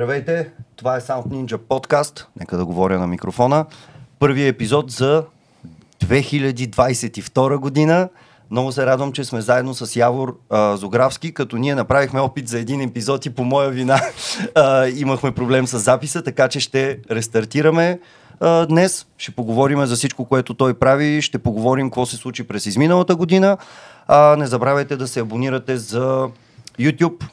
Здравейте, това е Sound Ninja подкаст. Нека да говоря на микрофона. Първият епизод за 2022 година. Много се радвам, че сме заедно с Явор а, Зографски, като ние направихме опит за един епизод и по моя вина а, имахме проблем с записа, така че ще рестартираме а, днес. Ще поговорим за всичко, което той прави, ще поговорим какво се случи през изминалата година. А, не забравяйте да се абонирате за YouTube,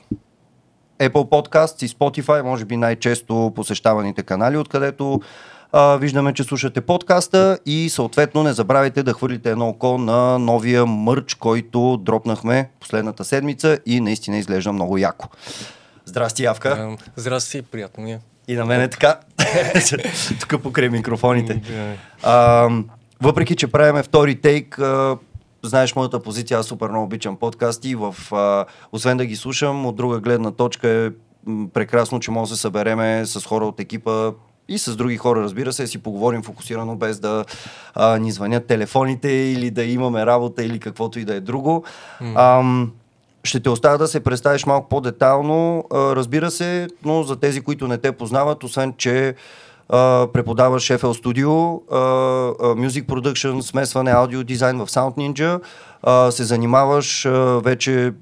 Apple Podcasts и Spotify, може би най-често посещаваните канали, откъдето а, виждаме, че слушате подкаста и съответно не забравяйте да хвърлите едно око на новия мърч, който дропнахме последната седмица и наистина изглежда много яко. Здрасти, Явка. Здрасти, приятно ми е. И на мен е така. Тук покрай микрофоните. А, въпреки, че правиме втори тейк, а, знаеш моята позиция, аз супер много обичам подкасти. В, а, освен да ги слушам, от друга гледна точка е прекрасно, че може да се събереме с хора от екипа и с други хора, разбира се, си поговорим фокусирано, без да а, ни звънят телефоните или да имаме работа или каквото и да е друго. Ам, ще те оставя да се представиш малко по-детално, разбира се, но за тези, които не те познават, освен че а, преподаваш FL Studio, а, а, Music Production, смесване, аудио дизайн в Sound Ninja, а, се занимаваш а, вече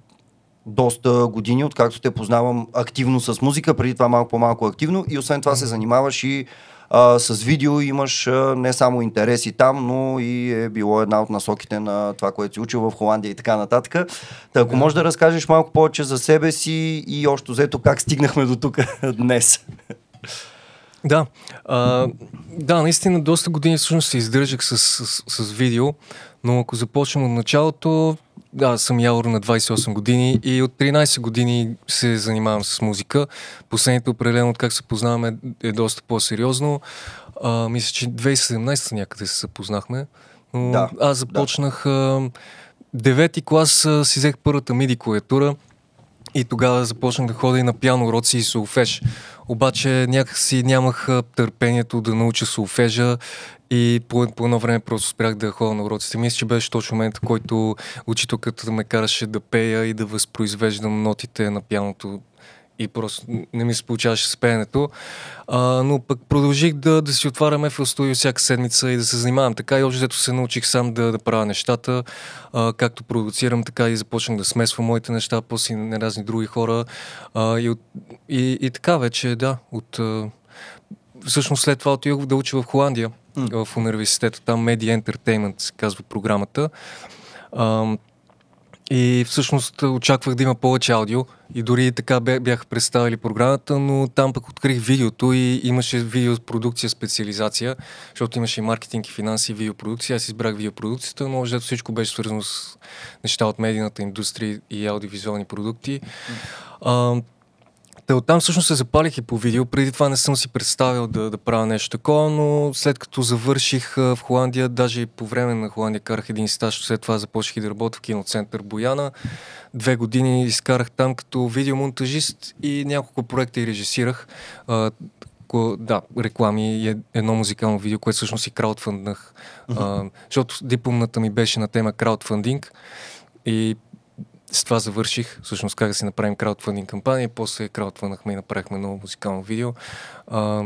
доста години, откакто те познавам активно с музика, преди това малко по-малко активно. И освен това се занимаваш и а, с видео, имаш а, не само интереси там, но и е било една от насоките на това, което си учил в Холандия и така нататък. Та, ако можеш да разкажеш малко повече за себе си и още взето как стигнахме до тук днес. Да, а, да, наистина доста години всъщност се издържах с, с, с видео, но ако започнем от началото, да, съм Явор на 28 години и от 13 години се занимавам с музика. Последните определено от как се познаваме е доста по-сериозно. А, мисля, че 2017 някъде се запознахме. Но Да, аз започнах а, девети клас, а, си взех първата миди клавиатура. И тогава започнах да ходя и на пиано уроци и солфеж. Обаче някакси нямах търпението да науча солфежа и по, по едно време просто спрях да ходя на уроците. Мисля, че беше точно момента, който учителката ме караше да пея и да възпроизвеждам нотите на пианото и просто не ми се получаваше с пеенето. А, но пък продължих да, да си отварям FL Studio всяка седмица и да се занимавам така и общо се научих сам да, да правя нещата, а, както продуцирам, така и започнах да смесвам моите неща, после на разни други хора. А, и, от, и, и така вече, да, от... а, Всъщност след това отидох да уча в Холандия, в университета, там Media Entertainment се казва програмата. Ам, и всъщност очаквах да има повече аудио и дори така бя- бяха представили програмата, но там пък открих видеото и имаше видеопродукция специализация, защото имаше и маркетинг и финанси и видеопродукция. Аз избрах видеопродукцията, но общо всичко беше свързано с неща от медийната индустрия и аудиовизуални продукти. А, Та оттам всъщност се запалих и по видео. Преди това не съм си представил да, да правя нещо такова, но след като завърших а, в Холандия, даже и по време на Холандия карах един стаж, след това започнах и да работя в киноцентър Бояна. Две години изкарах там като видеомонтажист и няколко проекта и режисирах. А, ко- да, реклами и едно музикално видео, което всъщност и краудфанднах. А, защото дипломната ми беше на тема краудфандинг и с това завърших, всъщност как да си направим краудфандинг кампания, после краудфандахме и направихме ново музикално видео. А,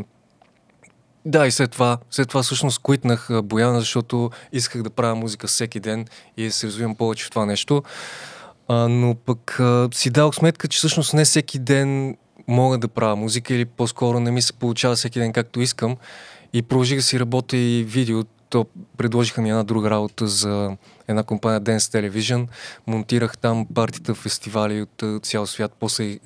да, и след това, след това всъщност куитнах Бояна, защото исках да правя музика всеки ден и да се развивам повече в това нещо. А, но пък а, си дал сметка, че всъщност не всеки ден мога да правя музика или по-скоро не ми се получава всеки ден както искам. И продължих да си работя и видео. То предложиха ми една друга работа за една компания Dance Television. Монтирах там партията в фестивали от цял свят. После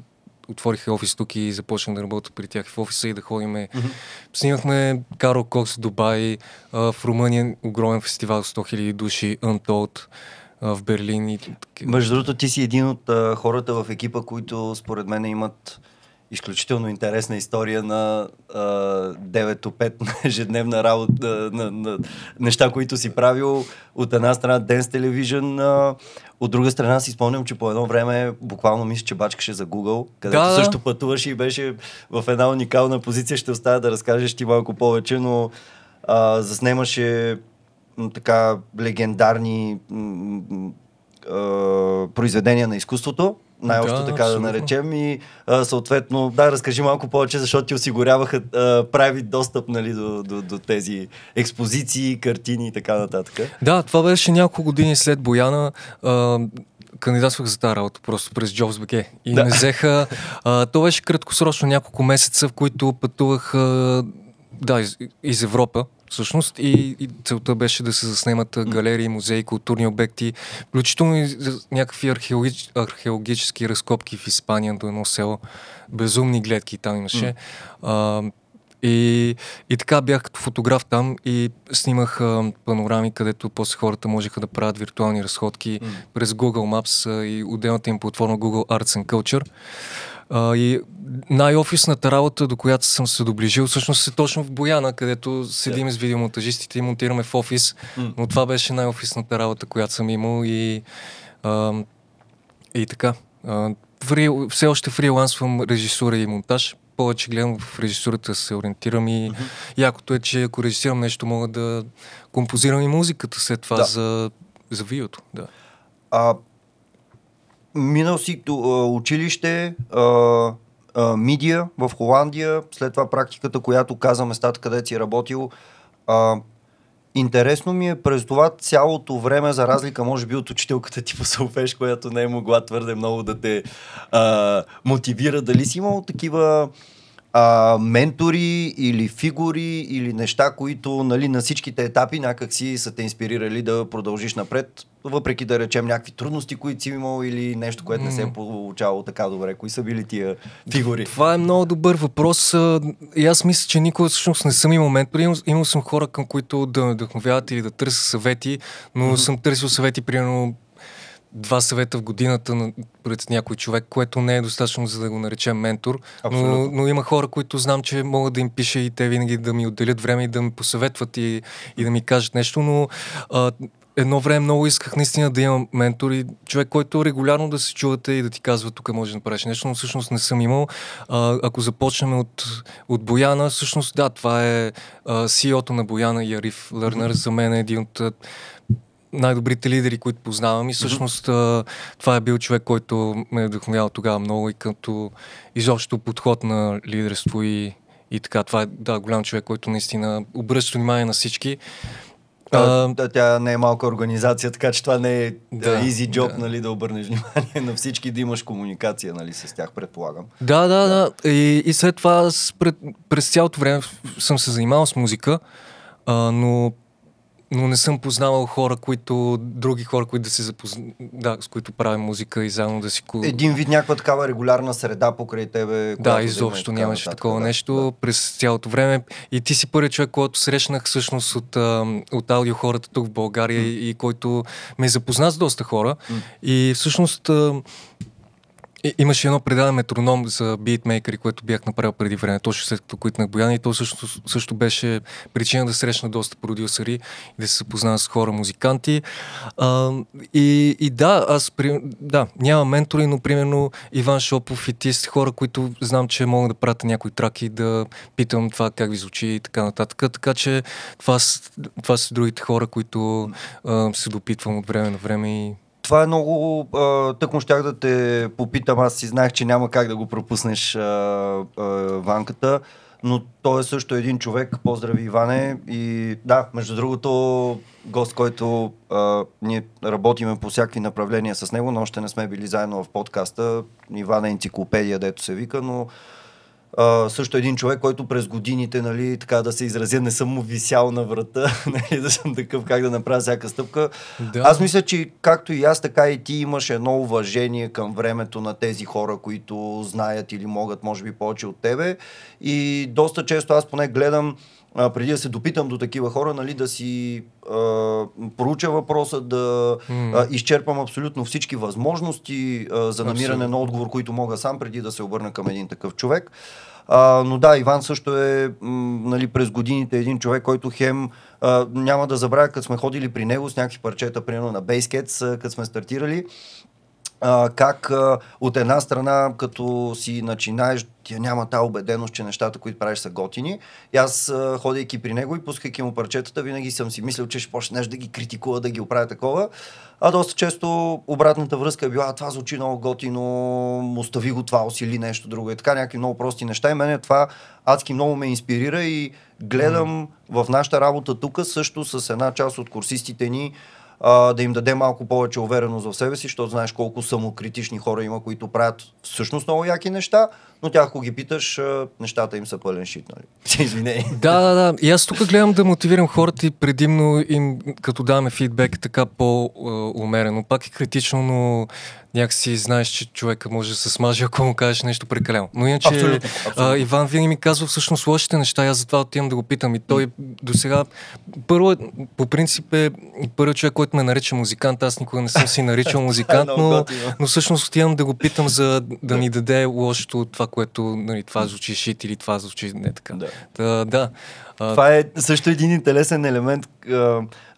отвориха офис тук и започнах да работя при тях в офиса и да ходиме. Mm-hmm. Снимахме Карл Кокс в Дубай, а, в Румъния огромен фестивал с 100 000 души, Untold а, в Берлин. И... Между другото, ти си един от а, хората в екипа, които според мен имат изключително интересна история на а, 9 до 5 на ежедневна работа, на, на, на неща, които си правил. От една страна Dance Television, а, от друга страна си спомням, че по едно време буквално мисля, че бачкаше за Google, където Да, също пътуваш и беше в една уникална позиция. Ще оставя да разкажеш ти малко повече, но а, заснемаше м, така легендарни м, м, а, произведения на изкуството. Най-общо Да, така да наречем. И а, съответно, да, разкажи малко повече, защото ти осигуряваха а, прави достъп нали, до, до, до тези експозиции, картини и така нататък. Да, това беше няколко години след Бояна. А, кандидатствах за тази работа просто през JobsBG. И Да. ме взеха. А, то беше краткосрочно няколко месеца, в които пътувах а, да, из, из Европа. Всъщност и, и целта беше да се заснемат галерии, музеи, културни обекти, включително и за някакви археологич, археологически разкопки в Испания до едно село. Безумни гледки там имаше. А, и, и така бях като фотограф там и снимах а, панорами, където после хората можеха да правят виртуални разходки М. през Google Maps а, и отделната им платформа Google Arts and Culture. А, и най-офисната работа, до която съм се доближил, всъщност е точно в Бояна, където седим с видеомонтажистите и монтираме в офис. М. Но това беше най-офисната работа, която съм имал и, а, и така. А, фри, все още фрилансвам режисура и монтаж. Повече гледам в режисурата се ориентирам и якото е, че ако режисирам нещо, мога да композирам и музиката след това Да. за, за видеото. Да. А, минал си училище, мидия в Холандия, след това практиката, която каза местата, където си работил. А, интересно ми е през това цялото време, за разлика може би от учителката ти по Сълфеш, която не е могла твърде много да те а, мотивира. Дали си имал такива а, ментори или фигури или неща, които нали, на всичките етапи някакси са те инспирирали да продължиш напред, въпреки да речем някакви трудности, които си имал или нещо, което не се е получавало така добре. Кои са били тия фигури? Това е много добър въпрос. И аз мисля, че никога всъщност не съм имал ментори. Имал, имал съм хора, към които да ме вдъхновяват или да търся съвети, но Мгм. съм търсил съвети, примерно два съвета в годината на, пред някой човек, което не е достатъчно за да го наречем ментор. Но, Абсолютно. но има хора, които знам, че могат да им пиша и те винаги да ми отделят време и да ме посъветват и, и да ми кажат нещо, но а, едно време много исках наистина да имам ментор и човек, който регулярно да се чувате и да ти казва тук може да направиш нещо, но всъщност не съм имал. А, ако започнем от, от Бояна, всъщност да, това е а, CEO-то на Бояна и Ариф Лърнер. За мен е един от най-добрите лидери, които познавам и всъщност а, това е бил човек, който ме е вдъхновял тогава много и като изобщо подход на лидерство и, и така. Това е да, голям човек, който наистина обръща внимание на всички. А, А, да, тя не е малка организация, така че това не е Да, да, easy job, да. нали, да обърнеш внимание на всички, да имаш комуникация нали, с тях, предполагам. Да, да, да. И, и след това аз пред, през цялото време съм се занимавал с музика, а, но, но не съм познавал хора, които, други хора, които да се запозна... да, с които правим музика и заедно да си... ку- Един вид някаква такава регулярна среда покрай тебе. Да, изобщо така нямаше нататък, такова да, нещо през цялото време. И ти си първият човек, който срещнах всъщност от, от аудио хората тук в България и, и който ме запозна с доста хора. М. И всъщност имаше едно предаване метроном за битмейкъри, което бях направил преди време, точно след като quitнах Бояна и то също, също беше причина да срещна доста продюсъри и да се запозная с хора, музиканти. А, и, и да, аз при, да, нямам ментори, но примерно Иван Шопов и ти хора, които знам, че могат да пратя някои траки, да питам това как ви звучи и така нататък. Така че това, това са другите хора, които а, се допитвам от време на време и Това е много... А, тъкмо щях да те попитам, аз си знаех, че няма как да го пропуснеш а, а, Ванката, но той е също един човек. Поздрави, Иване. И да, между другото, гост, който а, ние работиме по всякакви направления с него, но още не сме били заедно в подкаста. Иван е енциклопедия, дето се вика, но а, също един човек, който през годините, нали, така да се изразя, не съм му висял на врата, нали, да съм такъв как да направя всяка стъпка. Да. Аз мисля, че както и аз, така и ти имаш едно уважение към времето на тези хора, които знаят или могат, може би, повече от тебе. И доста често аз поне гледам, а, преди да се допитам до такива хора, нали, да си а, проуча въпроса, да а, изчерпам абсолютно всички възможности а, за намиране Абсолютно. на отговор, които мога сам, преди да се обърна към един такъв човек. А, но да, Иван също е м, нали, през годините един човек, който хем а, няма да забравя, като сме ходили при него с някакви парчета, примерно на а, като сме стартирали. А, как а, от една страна, като си начинаеш, тя няма тази убеденост, че нещата, които правиш са готини. И аз, а, ходейки при него и пускайки му парчетата, винаги съм си мислил, че ще почнеш да ги критикува, да ги оправя такова. А доста често обратната връзка е била, това звучи много готино, остави го това, усили нещо друго. И така някакви много прости неща. И мене това адски много ме инспирира и гледам mm. в нашата работа тук също с една част от курсистите ни а, да им даде малко повече увереност в себе си, защото знаеш колко самокритични хора има, които правят всъщност много яки неща, но тях, ако ги питаш, нещата им са пълен шит, нали? Извиней. Да, да, да. И аз тук гледам да мотивирам хората и предимно им, като даваме фидбек, така по-умерено. Пак е критично, но някакси знаеш, че човека може да се смаже, ако му кажеш нещо прекалено. Но иначе абсолютно, абсолютно. А, Иван винаги ми казва всъщност лошите неща, аз затова отивам да го питам. И той до сега, първо, по принцип е първият човек, който ме нарича музикант. Аз никога не съм си наричал музикант, но, но всъщност отивам да го питам за да ми даде лошото от това, което нали, това звучи шит или това звучи не така. Да. да, да. Това е също един интересен елемент.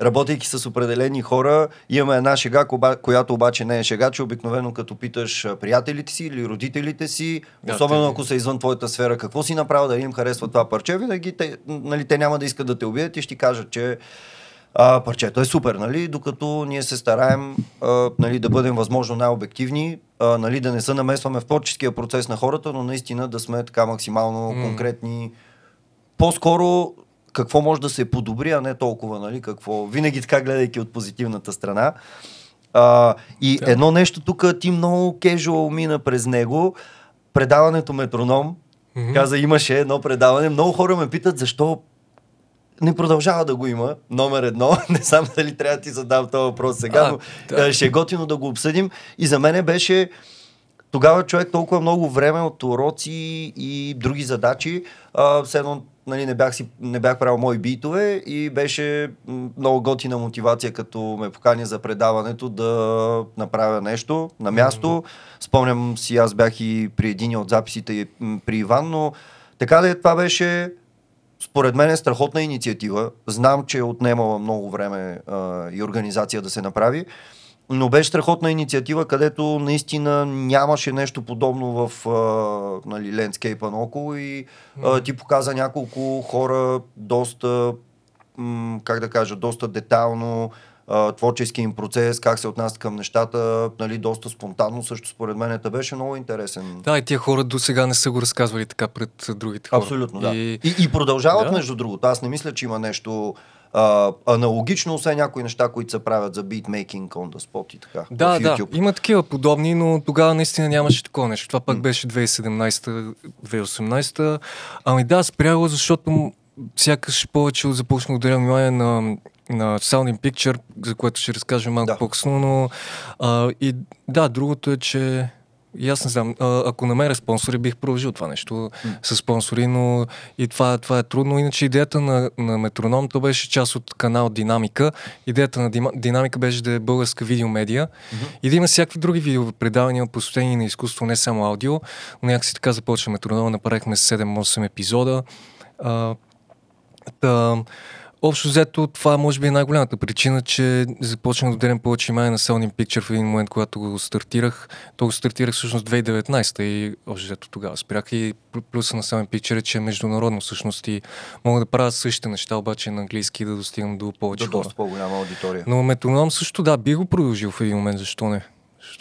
Работейки с определени хора, имаме една шега, която обаче не е шега, че обикновено като питаш приятелите си или родителите си, да, особено те... ако са извън твоята сфера, какво си направил, дали им харесва това парче, винаги те, нали, те няма да искат да те убият и ще ти кажат, че а, парчето е супер, нали? докато ние се стараем а, нали, да бъдем възможно най-обективни, а, нали, да не се намесваме в творческия процес на хората, но наистина да сме така максимално mm. конкретни. По-скоро какво може да се подобри, а не толкова, нали, какво. Винаги така гледайки от позитивната страна. А, и да. едно нещо тук, ти много кежуал мина през него, предаването Метроном, mm-hmm. каза, имаше едно предаване. Много хора ме питат защо не продължава да го има, номер едно. Не знам дали трябва да ти задам този въпрос сега, а, но да. ще е готино да го обсъдим. И за мен беше тогава човек толкова много време от уроци и други задачи, а, все едно нали, не, бях си, не бях правил мои битове и беше много готина мотивация, като ме поканя за предаването да направя нещо на място. Mm-hmm. Спомням си, аз бях и при един от записите при Иван, но така да е, това беше според мен е страхотна инициатива. Знам, че е отнемала много време а, и организация да се направи, но беше страхотна инициатива, където наистина нямаше нещо подобно в а, нали, лендскейпа наоколо и а, ти показа няколко хора доста, м- как да кажа, доста детайлно творчески им процес, как се отнасят към нещата, нали, доста спонтанно също според мен те беше много интересен. Да, и тия хора до сега не са го разказвали така пред другите хора. Абсолютно, да. И, и, и продължават да. между другото. Аз не мисля, че има нещо а, аналогично, освен някои неща, които се правят за битмейкинг on the spot и така. Да, да, има такива подобни, но тогава наистина нямаше такова нещо. Това пак беше 2017-2018. Ами да, спряло, защото сякаш повече започна да внимание на на Sound Picture, за което ще разкажем малко да. по-късно, но а, и да, другото е, че и аз не знам, а, ако намеря спонсори, бих продължил това нещо mm. с спонсори, но и това, това е трудно. Иначе идеята на, на Метроном, то беше част от канал Динамика. Идеята на Динамика беше да е българска видеомедия mm-hmm. и да има всякакви други видеопредавания, посветени на изкуство, не само аудио. Но някакси така започва Метроном, направихме 7-8 епизода. А, та, Общо взето, това може би е най-голямата причина, че започнах да отделям повече внимание на Sony Picture в един момент, когато го стартирах. То го стартирах всъщност 2019 и общо взето тогава спрях и плюса на Sony Picture е, че е международно всъщност и мога да правя същите неща, обаче на английски и да достигам до повече до хора. по-голяма аудитория. Но метроном също да, би го продължил в един момент, защо не?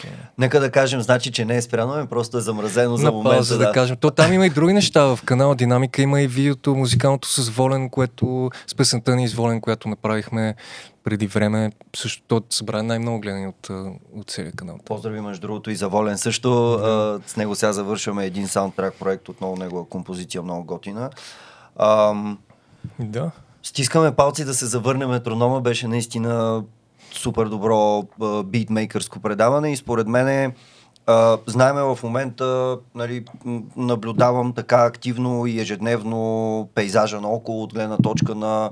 Защо? Нека да кажем, значи, че не е спряно, ами просто е замразено за момента. За да. да кажем. То там има и други неща. В канала Динамика има и видеото, музикалното с Волен, което с песента ни с Волен, която направихме преди време. Също то събра най-много гледани от, от целия канал. Поздрави между другото и за Волен също. Да. с него сега завършваме един саундтрак проект, отново негова композиция, много готина. Ам... Да. Стискаме палци да се завърне метронома, беше наистина супер добро битмейкърско предаване и според мен Uh, знаеме в момента, нали, наблюдавам така активно и ежедневно пейзажа наоколо от гледна точка на,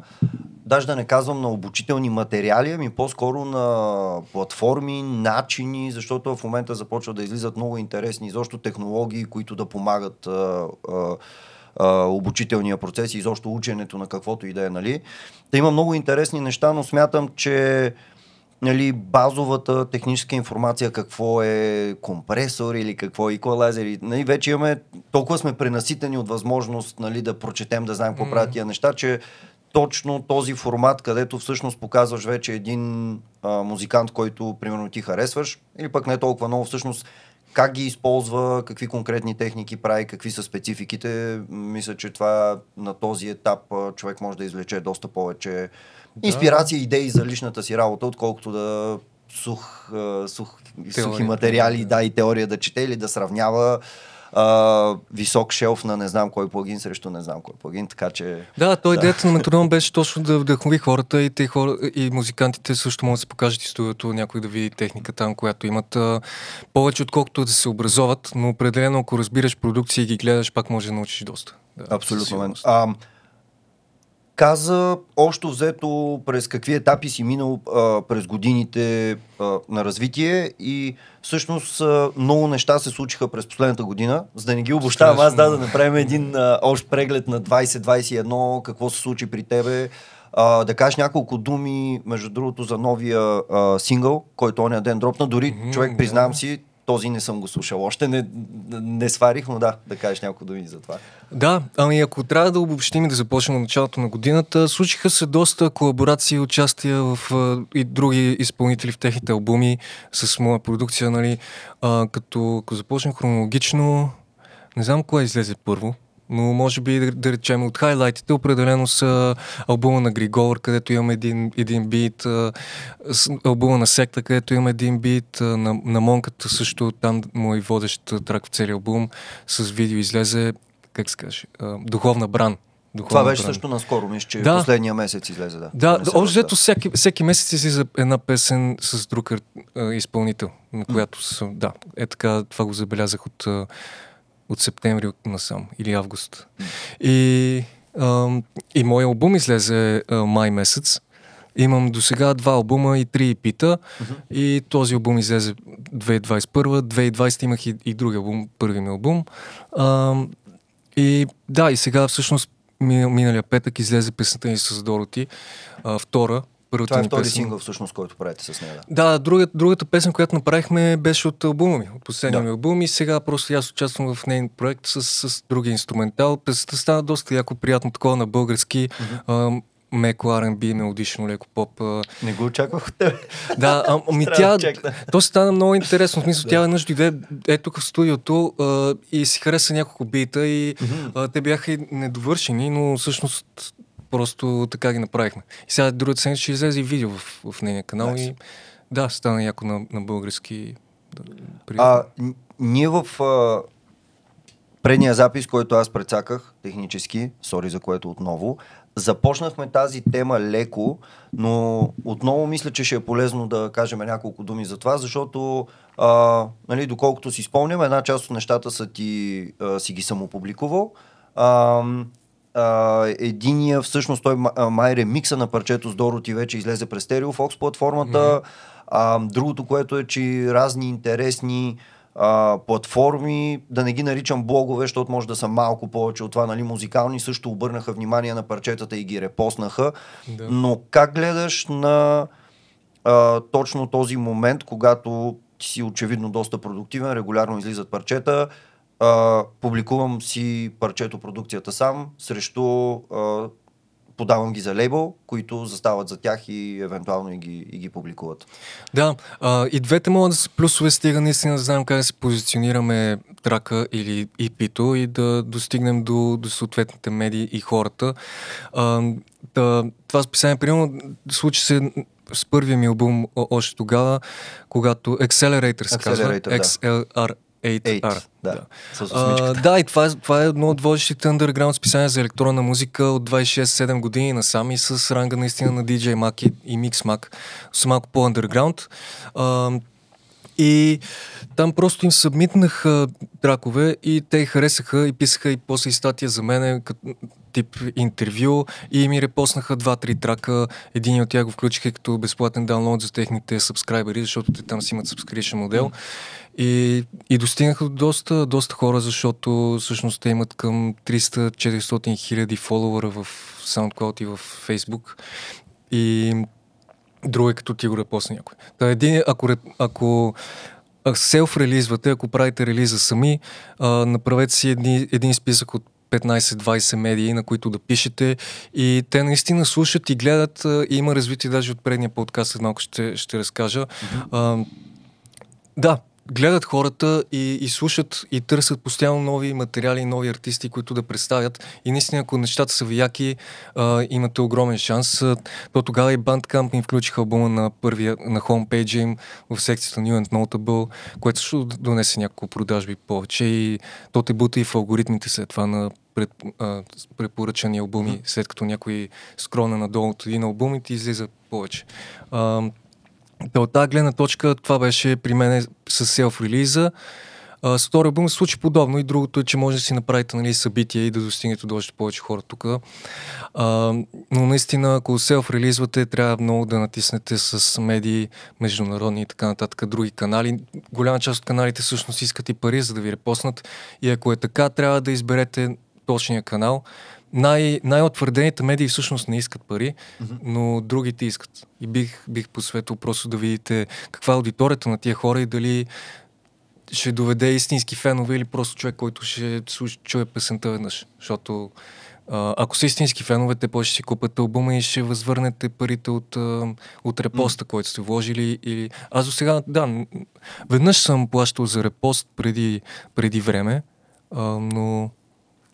даже да не казвам на обучителни материали, ами по-скоро на платформи, начини, защото в момента започва да излизат много интересни изобщо технологии, които да помагат uh, uh, обучителния процес и изобщо ученето на каквото и да е, нали. Та има много интересни неща, но смятам, че нали, базовата техническа информация, какво е компресор или какво е еквалайзер. Нали, вече имаме, толкова сме пренаситени от възможност нали, да прочетем, да знаем какво mm. правят тия неща, че точно този формат, където всъщност показваш вече един а, музикант, който примерно ти харесваш, или пък не толкова много всъщност как ги използва, какви конкретни техники прави, какви са спецификите. Мисля, че това на този етап човек може да извлече доста повече да. инспирация, идеи за личната си работа, отколкото да сух, сух, сухи материали, да. да, и теория да чете или да сравнява а, висок шелф на не знам кой плагин срещу не знам кой плагин, така че... Да, той да. идеята на метроном беше точно да вдъхнови хората и те хора, и музикантите също могат да се покажат и студиото, някой да види техника там, която имат а, повече отколкото да се образоват, но определено ако разбираш продукции и ги гледаш, пак може да научиш доста. Да, Абсолютно. А, каза още взето през какви етапи си минал а, през годините а, на развитие и всъщност а, много неща се случиха през последната година. За да не ги обощавам, аз да, да направим един а, общ преглед на 2021, какво се случи при тебе. А, да кажеш няколко думи, между другото, за новия а, сингъл, който оня ден дропна. Дори mm-hmm, човек, признавам си, този не съм го слушал. Още не, не сварих, но да, да кажеш няколко думи за това. Да, ами ако трябва да обобщим и да започнем от началото на годината, случиха се доста колаборации и участия в и други изпълнители в техните албуми с моя продукция, нали, а, като ако започнем хронологично, не знам кое излезе първо но може би да, да речем от хайлайтите определено са албума на Григор, където имаме един, един бит, албума на Секта, където имаме един бит, на, на Монката също, там му и водещ трак в целия албум, с видео излезе, как се каже, Духовна бран. Духовна Това беше бран. също наскоро, мисля, че да. последния месец излезе, да. Да, общо взето всеки, всеки месец излиза една песен с друг изпълнител, на която mm. съм, да, е така, това го забелязах от от септември насам или август. И, а, и моят албум излезе а, май месец. Имам до сега два албума и три епита. Mm-hmm. И този албум излезе 2021. 2020 имах и, и други албум, първи ми албум. А, и да, и сега всъщност миналия петък излезе песната ни с Дороти, а, втора, Първата Това е втори песен... сингъл всъщност, който правите с нея. Да, другата, другата песен, която направихме беше от албума ми, от последния да. ми албум и сега просто аз участвам в нейн проект с, с други инструментал. Песента стана доста яко приятно такова на български. Mm-hmm. меко R&B, мелодично, леко поп. Не го очаквах от теб. Да, а, ами тя, то стана много интересно. В смисъл, да. тя веднъж дойде е тук в студиото а, и си хареса няколко бита и mm-hmm. а, те бяха и недовършени, но всъщност Просто така ги направихме. И сега другата седмица ще излезе и видео в, в нейния канал nice. и да, стана яко на, на български. Да, а, ние в а, предния запис, който аз прецаках технически, сори за което отново, започнахме тази тема леко, но отново мисля, че ще е полезно да кажем няколко думи за това, защото а, нали, доколкото си спомням, една част от нещата са ти, а, си ги съм опубликувал. А, единия, всъщност той май ремикса на парчето с Дороти вече излезе през Fox платформата. Mm-hmm. Uh, другото, което е, че разни интересни uh, платформи, да не ги наричам блогове, защото може да са малко повече от това, нали, музикални, също обърнаха внимание на парчетата и ги репостнаха. Да. Но как гледаш на uh, точно този момент, когато ти си очевидно доста продуктивен, регулярно излизат парчета, а, публикувам си парчето продукцията сам, срещу а, подавам ги за лейбъл, които застават за тях и евентуално и ги, и ги публикуват. Да, а, и двете могат да са плюсове, стига наистина да знаем как да се позиционираме трака или EP-то и да достигнем до, до съответните медии и хората. А, да, това списание, примерно, случи се с първия ми албум още тогава, когато Accelerator се Accelerator. Да. XLR8R. Да, да. С а, да и това е, това е едно от водещите underground списания за електронна музика от 26-7 години насам и с ранга наистина на DJ Mac и, и Mix Mac. Са малко по-underground. А, и там просто им събмитнаха тракове и те харесаха и писаха и после и статия за мене като тип интервю и ми репоснаха два-три трака. Един от тях го включиха като безплатен даунлоад за техните сабскрайбери, защото те там си имат subscription модел. Mm. И, и достигнаха до доста, доста хора, защото всъщност те имат към 300-400 хиляди фолуара в SoundCloud и в Facebook. И друго е като ти го репосне някой. Та един, ако, ако селф-релизвате, ако правите релиза сами, а, направете си едни, един списък от 15-20 медии, на които да пишете и те наистина слушат и гледат. И има развитие даже от предния подкаст, малко ще, ще разкажа. Mm-hmm. А, да, гледат хората и, и слушат и търсят постоянно нови материали, нови артисти, които да представят. И наистина, ако нещата са вияки, а, имате огромен шанс. То тогава и Bandcamp им включиха албума на първия, на хомпейджа им в секцията New and Notable, което също донесе няколко продажби повече и то те бута и в алгоритмите след това на пред, а, препоръчани албуми, след като някой скрона надолу от един албум и ти излиза повече. А, от тази гледна точка това беше при мен с селф-релиза. С втори албум се случи подобно и другото е, че може да си направите нали, събития и да достигнете до още повече хора тук. но наистина, ако селф-релизвате, трябва много да натиснете с медии, международни и така нататък, други канали. Голяма част от каналите всъщност искат и пари, за да ви репоснат. И ако е така, трябва да изберете точния канал най- най-отвърдените медии всъщност не искат пари, mm-hmm. но другите искат. И бих, бих посветил просто да видите каква е аудиторията на тия хора и дали ще доведе истински фенове или просто човек, който ще чуе песента веднъж. Защото а, ако са истински фенове, те после ще си купат албума и ще възвърнете парите от, от репоста, mm. който сте вложили. Или... Аз до сега, да, веднъж съм плащал за репост преди, преди време, а, но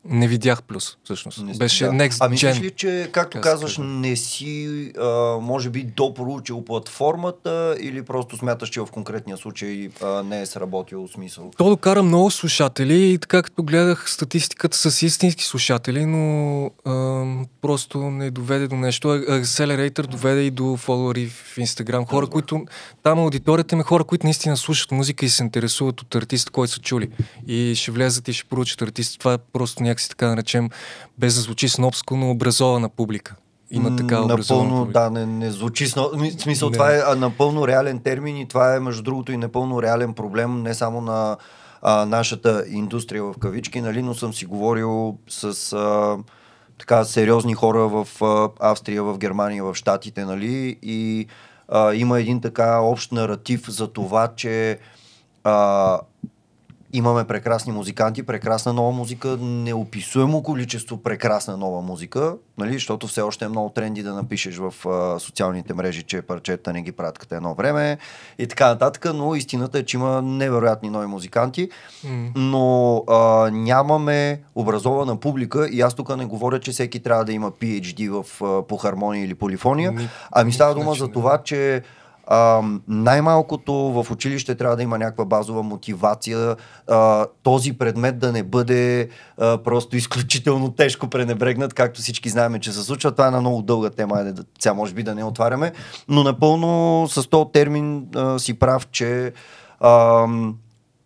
не видях плюс, всъщност. Не Беше да. Next Ами мислиш ли, че, както казваш, не си, а, може би, допроучил платформата или просто смяташ, че в конкретния случай а, не е сработил смисъл? То докара много слушатели и така като гледах статистиката с истински слушатели, но а, просто не доведе до нещо. Accelerator доведе и до фолуари в Инстаграм. Хора, да, които... Там аудиторията ми хора, които наистина слушат музика и се интересуват от артиста, който са чули. И ще влезат и ще поручат артиста. Това е просто някакси така да наречем, без да звучи снобско, но образована публика. Има така Напълно, да, не, не звучи. В смисъл, не. това е напълно реален термин и това е, между другото, и напълно реален проблем, не само на а, нашата индустрия в кавички, нали, но съм си говорил с а, така сериозни хора в а, Австрия, в Германия, в Штатите, нали, и а, има един така общ наратив за това, че а, Имаме прекрасни музиканти, прекрасна нова музика, неописуемо количество прекрасна нова музика, нали, защото все още е много тренди да напишеш в а, социалните мрежи, че парчета не ги правят като едно време и така нататък, но истината е, че има невероятни нови музиканти, mm. но а, нямаме образована публика и аз тук не говоря, че всеки трябва да има PhD в, а, по хармония или полифония, ами става дума за това, че а, най-малкото в училище трябва да има някаква базова мотивация, а, този предмет да не бъде а, просто изключително тежко пренебрегнат, както всички знаем, че се случва. Това е една много дълга тема, е, сега може би да не отваряме, но напълно с този термин а, си прав, че а,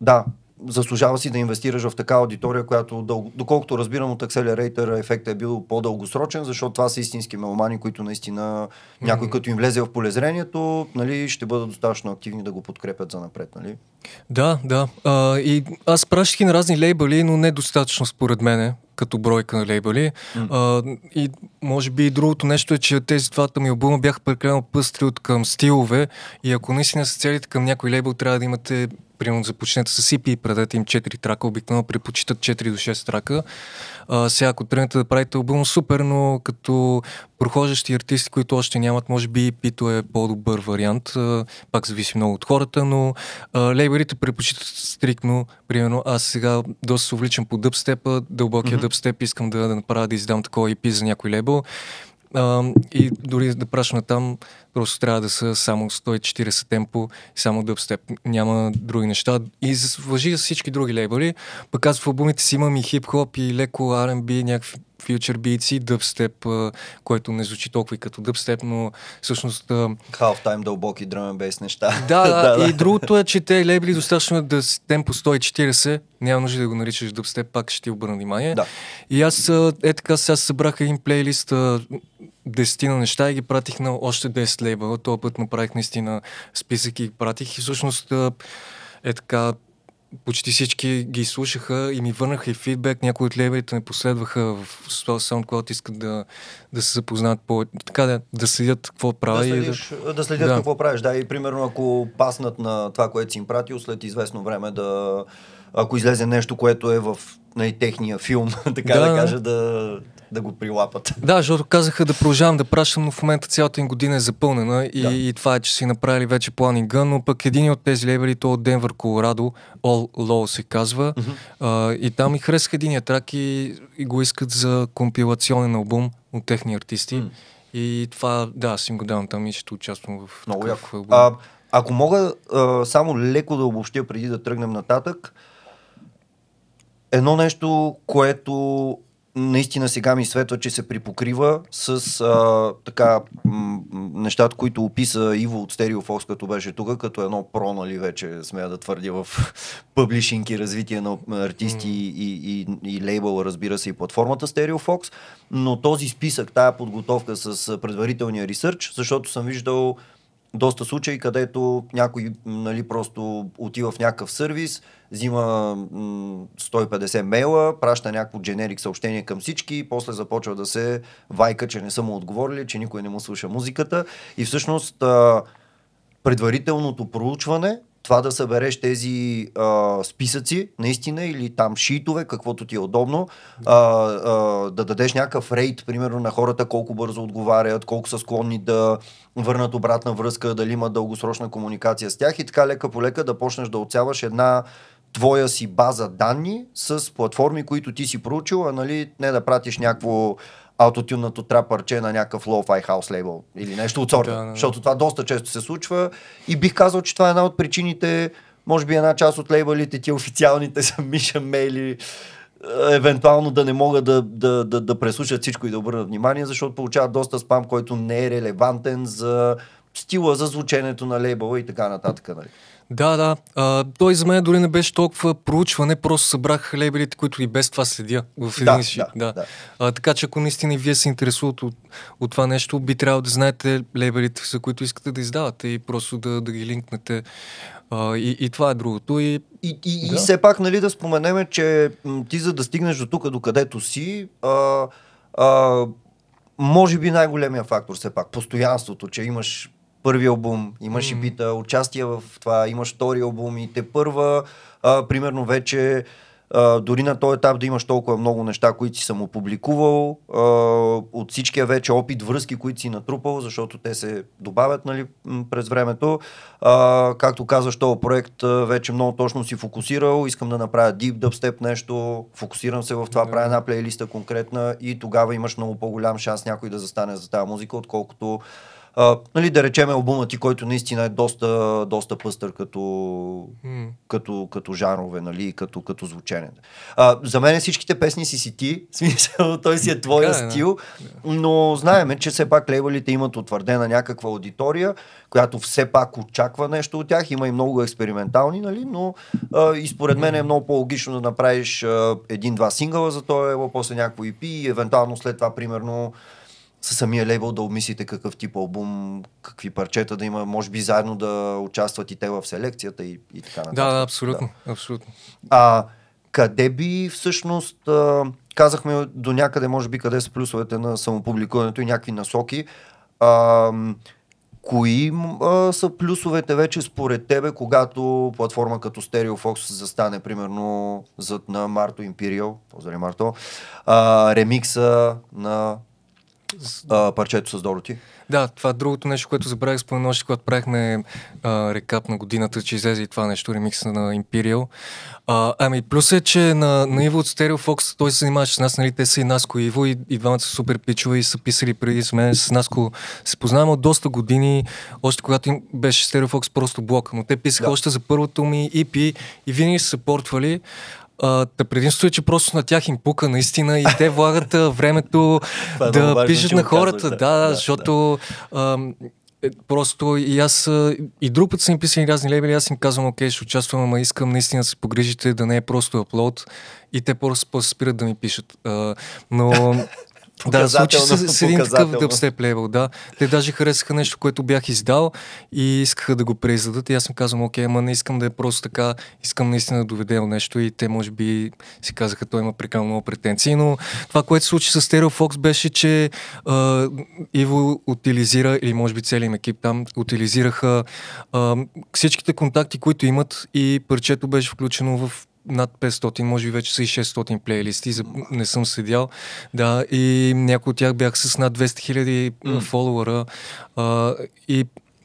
да, заслужава си да инвестираш в така аудитория, която, дълго, доколкото разбирам от Accelerator, ефектът е бил по-дългосрочен, защото това са истински меломани, които наистина mm-hmm. някой като им влезе в полезрението, нали, ще бъдат достатъчно активни да го подкрепят за напред. Нали? Да, да. А, и аз пращах и на разни лейбъли, но недостатъчно според мене като бройка на лейбъли. Mm. А, и може би и другото нещо е, че тези двата ми албума бяха прекалено пъстри от към стилове и ако наистина се целите към някой лейбъл, трябва да имате примерно започнете с EP и предете им 4 трака, обикновено предпочитат 4 до 6 трака. А, сега, ако тръгнете да правите албум, супер, но като прохождащи артисти, които още нямат, може би EP-то е по-добър вариант. А, пак зависи много от хората, но а, лейбърите предпочитат стрикно. Примерно, аз сега доста се увличам по дъбстепа, дълбокия mm-hmm. дъбстеп, искам да, да направя да издам такова EP за някой лейбъл. А, и дори да прашна там, просто трябва да са само 140 темпо и само дъбстеп. Няма други неща. И въжи за всички други лейбъли. Пък аз в албумите си имам и хип-хоп, и леко R&B, някакви фьючер и дъбстеп, който не звучи толкова и като дъбстеп, но всъщност... Half-time дълбоки дръмен бейс неща. Да, да, да, и другото е, че те лейбли достатъчно да с темпо 140, няма нужда да го наричаш дъбстеп, пак ще ти обърна внимание. Да. И аз е така сега събрах един плейлист десетина неща и ги пратих на още 10 лейбъла. Този път направих наистина списък и ги пратих и всъщност е така почти всички ги слушаха и ми върнаха и фидбек. Някои от лейбелите ме последваха в SoundCloud, искат да, да се запознаят по... Така да, да следят какво правя. Да, следиш, и да, да следят да. какво правиш. Да, и примерно ако паснат на това, което си им пратил, след известно време да... Ако излезе нещо, което е в най- техния филм, така да, да кажа, да, да го прилапат. Да, защото казаха да продължавам да пращам, но в момента цялата им година е запълнена и, да. и това е, че си направили вече планинга, но пък един от тези лейбели, то от Денвър, Колорадо, All Low се казва, mm-hmm. а, и там ми харесаха единия трак и, и го искат за компилационен албум от техни артисти. Mm. И това, да, си им го давам там и ще участвам в Много такъв албум. А, ако мога а, само леко да обобщя преди да тръгнем нататък, едно нещо, което наистина сега ми светва, че се припокрива с а, така м- нещата, които описа Иво от Стереофокс, като беше тук, като едно про, нали, вече смея да твърдя в пъблишинг и развитие на артисти mm. и, и, и лейбъл, разбира се, и платформата Стереофокс, но този списък, тая подготовка с предварителния ресърч, защото съм виждал доста случаи, където някой нали, просто отива в някакъв сервис, взима м- 150 мейла, праща някакво дженерик съобщение към всички и после започва да се вайка, че не са му отговорили, че никой не му слуша музиката. И всъщност предварителното проучване това да събереш тези а, списъци, наистина, или там шитове, каквото ти е удобно, а, а, да дадеш някакъв рейд, примерно, на хората, колко бързо отговарят, колко са склонни да върнат обратна връзка, дали имат дългосрочна комуникация с тях и така лека по лека да почнеш да оцяваш една твоя си база данни с платформи, които ти си проучил, а нали, не да пратиш някакво аутотюнато трап парче на някакъв low-fi house лейбъл или нещо от сорта. Да, да, да. Защото това доста често се случва и бих казал, че това е една от причините, може би една част от лейбълите ти официалните са миша мейли, е, евентуално да не могат да, да, да, да преслушат всичко и да обърнат внимание, защото получават доста спам, който не е релевантен за стила, за звученето на лейбъла и така нататък. Нали. Да, да. А, той за мен дори не беше толкова проучване, просто събрах лейбелите, които и без това следя в един да, си. Да, да. да. А, така че ако наистина вие се интересуват от, от това нещо, би трябвало да знаете лейбелите, за които искате да издавате и просто да, да ги линкнете. А, и, и това е другото. И, и, и, да. и все пак, нали, да споменеме, че ти за да стигнеш до тук, до където си, а, а, може би най-големия фактор все пак, постоянството, че имаш първи албум, имаш mm. и бита, участие в това, имаш втори албум и те първа, а, примерно вече а, дори на този етап да имаш толкова много неща, които си съм опубликувал, а, от всичкия вече опит, връзки, които си натрупал, защото те се добавят нали, през времето. А, както казваш, този проект вече много точно си фокусирал, искам да направя deep dubstep нещо, фокусирам се в това, yeah. правя една плейлиста конкретна и тогава имаш много по-голям шанс някой да застане за тази музика, отколкото а, нали, да речем албумът ти, който наистина е доста, доста пъстър като, mm. като, като жанрове, нали, като, като звучене. А, за мен всичките песни си си ти, смисъл, той си е твоя така, стил, да. но знаеме, че все пак лейбълите имат утвърдена някаква аудитория, която все пак очаква нещо от тях, има и много експериментални, нали, но а, и според мен е много по-логично да направиш един-два сингъла за този, после някакво EP и евентуално след това, примерно, със самия лейбъл да обмислите какъв тип албум, какви парчета да има, може би заедно да участват и те в селекцията и, и така нататък. Да, да, абсолютно, да. абсолютно. А къде би всъщност, а, казахме до някъде, може би, къде са плюсовете на самопубликуването и някакви насоки, а, кои а, са плюсовете вече според тебе, когато платформа като StereoFox застане, примерно, зад на Марто Imperial, поздрави Марто, а, ремикса на а, парчето с Дороти. Да, това е другото нещо, което забравих спомена още, когато правихме а, рекап на годината, че излезе и това нещо, ремикса на Imperial. А, ами, плюс е, че на, на Иво от Stereo Fox той се занимаваше с нас, нали, те са и Наско и Иво и, и двамата са супер пичове и са писали преди с мен. С Наско се познаваме от доста години, още когато им беше Stereo Fox просто блок, но те писаха да. още за първото ми EP и винаги са портвали. А, предимството е, че просто на тях им пука наистина и те влагат времето е да, да пишат на хората. Да, да, да, защото да. А, е, просто и аз и друг път са им писали разни лейбели, аз им казвам, окей, ще участвам, ама искам наистина да се погрижите да не е просто аплод и те просто, просто спират да ми пишат. А, но Да, случи се с един такъв дъбстеп лейбъл, да. Те даже харесаха нещо, което бях издал и искаха да го преиздадат. И аз съм казал, окей, ама не искам да е просто така, искам наистина да доведе нещо и те може би си казаха, той има прекалено много претенции, но това, което се случи с Stereo Fox беше, че а, Иво утилизира, или може би целият екип там, утилизираха а, всичките контакти, които имат и парчето беше включено в над 500, може би вече са и 600 плейлисти, не съм седял. Да, и някои от тях бях с над 200 хиляди mm. фолуара а, и,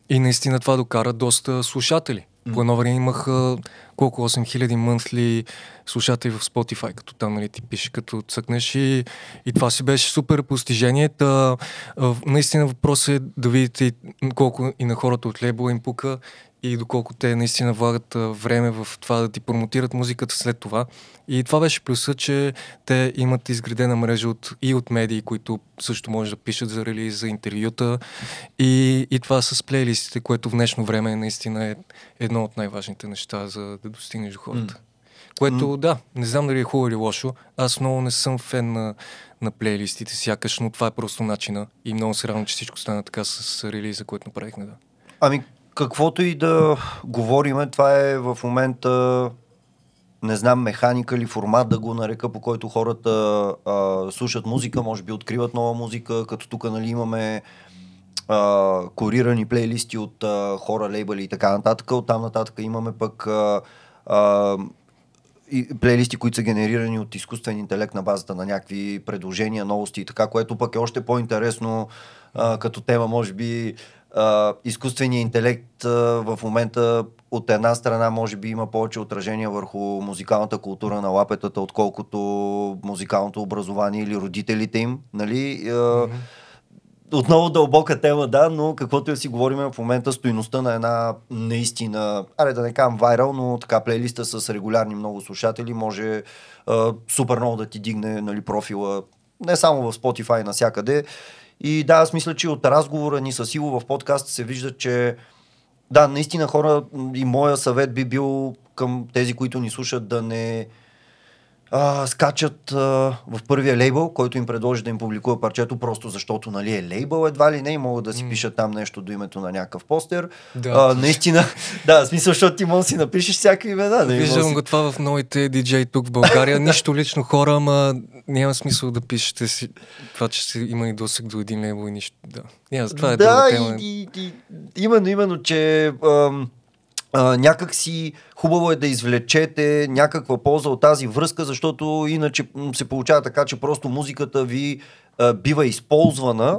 и наистина това докара доста слушатели. Mm. По едно време имах а, колко 8000 мънсли слушатели в Spotify, като там нали, ти пише, като цъкнеш и, и това си беше супер постижение. Та, а, наистина въпросът е да видите колко и на хората от лейбла им пука и доколко те наистина влагат време в това да ти промотират музиката след това. И това беше плюса, че те имат изградена мрежа от, и от медии, които също може да пишат за релиз, за интервюта. И, и това с плейлистите, което в днешно време наистина е едно от най-важните неща, за да достигнеш до хората. Mm. Което, mm. да, не знам дали е хубаво или лошо. Аз много не съм фен на, на плейлистите, сякаш, но това е просто начина. И много се радвам, че всичко стана така с релиза, който направихме, да. Ами, каквото и да говориме, това е в момента не знам, механика или формат да го нарека, по който хората а, слушат музика, може би откриват нова музика, като тук нали, имаме а, корирани плейлисти от а, хора, лейбъли и така нататък. От там нататък имаме пък а, а, и плейлисти, които са генерирани от изкуствен интелект на базата на някакви предложения, новости и така, което пък е още по-интересно а, като тема, може би а, изкуственият интелект а, в момента от една страна може би има повече отражение върху музикалната култура на лапетата, отколкото музикалното образование или родителите им. Нали? Mm-hmm. Отново дълбока тема, да, но каквото и си говорим в момента, стоиността на една наистина, аре да не кажам вайрал, но така плейлиста с регулярни много слушатели може а, супер много да ти дигне нали, профила не само в Spotify, насякъде. И да, аз мисля, че от разговора ни с Иво в подкаст се вижда, че да, наистина хора и моя съвет би бил към тези, които ни слушат да не а, скачат а, в първия лейбъл, който им предложи да им публикува парчето, просто защото нали, е лейбъл едва ли не и могат да си mm. пишат там нещо до името на някакъв постер. Да. А, наистина, да, смисъл, защото ти може да си напишеш всяки имена. Не, Виждам си... го това в новите диджей тук в България. Нищо лично хора, ама няма смисъл да пишете си това, че си има и досег до един лейбъл и нищо. Да, няма, това е да, тема. И, и, и, именно, именно, че ам, някак си хубаво е да извлечете някаква полза от тази връзка, защото иначе се получава така, че просто музиката ви а, бива използвана,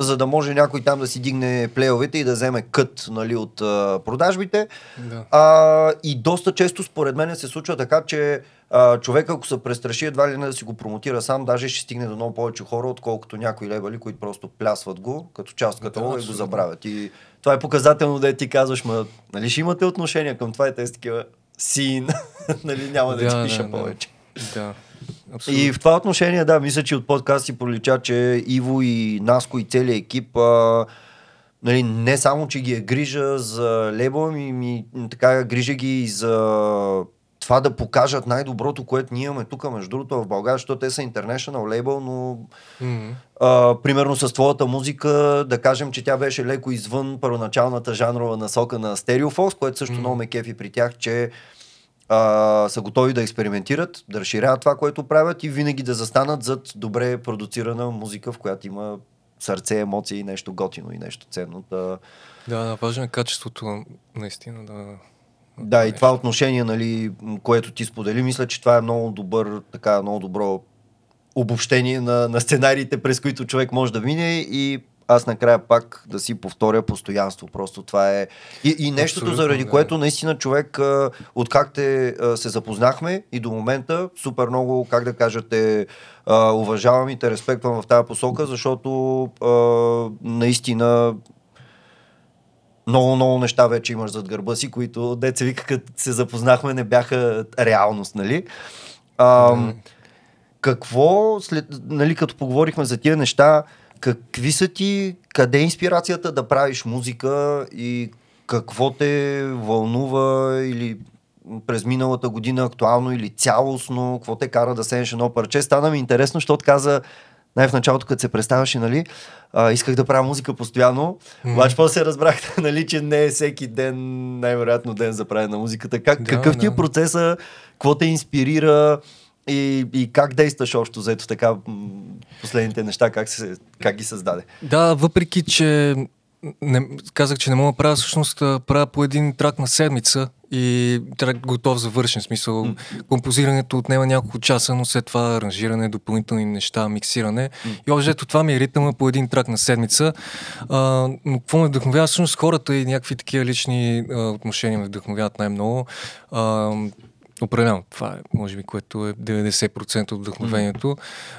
за да може някой там да си дигне плейовете и да вземе кът нали, от а, продажбите. Да. А, и доста често според мен се случва така, че а, човек ако се престраши едва ли не да си го промотира сам, даже ще стигне до много повече хора, отколкото някои левали, които просто плясват го като част каталога да, и го забравят. И това е показателно да ти казваш, ма, нали ще имате отношение към това и те са такива син, нали няма да, да ти пиша да, повече. Да. Абсолютно. И в това отношение, да, мисля, че от подкасти пролича, че Иво и Наско и целият екип а, нали, не само, че ги е грижа за лейбъл, ми, ми така грижа ги и за това да покажат най-доброто, което ние имаме тук, между другото, в България, защото те са international лейбъл, но mm-hmm. а, примерно с твоята музика, да кажем, че тя беше леко извън първоначалната жанрова насока на Stereofox, което също mm-hmm. много ме кефи при тях, че а, са готови да експериментират, да разширяват това, което правят и винаги да застанат зад добре продуцирана музика, в която има сърце, емоции, нещо готино и нещо ценно. Да, да важно е качеството наистина да да, и това отношение, нали, което ти сподели, мисля, че това е много добър, така, много добро обобщение на, на сценариите, през които човек може да мине и аз накрая пак да си повторя постоянство. Просто това е. И, и нещото, Абсолютно, заради да. което наистина човек, откак те се запознахме и до момента, супер много, как да кажете, уважавам и те респектвам в тази посока, защото наистина много, много неща вече имаш зад гърба си, които деца вика, като се запознахме, не бяха реалност, нали? А. Какво, след, нали, като поговорихме за тия неща, какви са ти, къде е инспирацията да правиш музика и какво те вълнува или през миналата година актуално или цялостно, какво те кара да седнеш едно парче. Стана ми интересно, защото каза най в началото, като се представяше, нали, а, исках да правя музика постоянно, mm. обаче после разбрах, нали, че не е всеки ден, най-вероятно ден за правене на музиката. Как, да, какъв ти е процеса, какво те инспирира и, и как действаш общо заето така последните неща, как, се, как ги създаде? Да, въпреки, че не, казах, че не мога да правя, всъщност правя по един трак на седмица и трак готов за вършен смисъл. Mm. Композирането отнема няколко часа, но след това аранжиране, допълнителни неща, миксиране. Mm. И общо това ми е ритъма по един трак на седмица. А, но какво ме вдъхновява всъщност хората и някакви такива лични а, отношения ме вдъхновяват най-много. А, Определено, това е, може би, което е 90% от вдъхновението.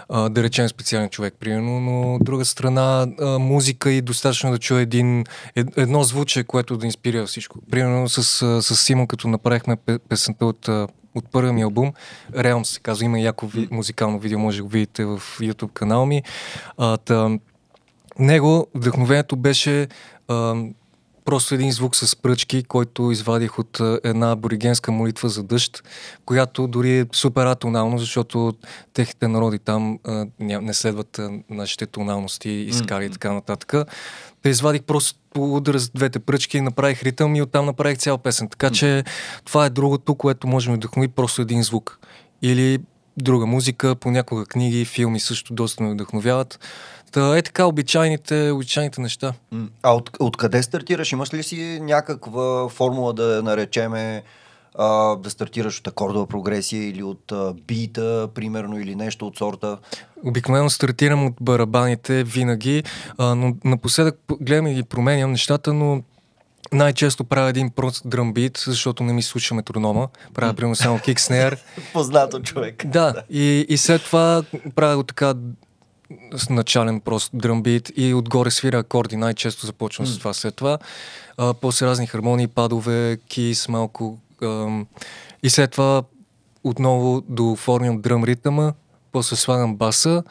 А, да речем специален човек, примерно, но от друга страна, а, музика и достатъчно да чуя един, ед, едно звуче, което да инспирира всичко. Примерно с, с Симо, като направихме песента от от първия ми албум, Realms се казва, има яко ви, музикално видео, може да го видите в YouTube канал ми. А, та, него вдъхновението беше а, просто един звук с пръчки, който извадих от една аборигенска молитва за дъжд, която дори е супер атонална, защото техните народи там а, не следват а, нашите тоналности и скали и така нататък. Те извадих просто удар с двете пръчки, направих ритъм и оттам направих цяла песен. Така че това е другото, което можем да вдъхнови просто един звук. Или друга музика, понякога книги, филми също доста ме вдъхновяват. Та е така обичайните, обичайните неща. А от, откъде стартираш? Имаш ли си някаква формула да наречеме а, да стартираш от акордова прогресия или от а, бита, примерно, или нещо от сорта? Обикновено стартирам от барабаните винаги, а, но напоследък гледам и променям нещата, но най-често правя един прост дръмбит, защото не ми слуша метронома. Правя примерно само кик снер. Познато човек. Да, и, и след това правя го така с начален прост дръмбит и отгоре свира акорди. Най-често започвам mm. с това. След това а, после разни хармонии, падове, кис, малко. А, и след това отново дооформям дръм ритъма, после слагам баса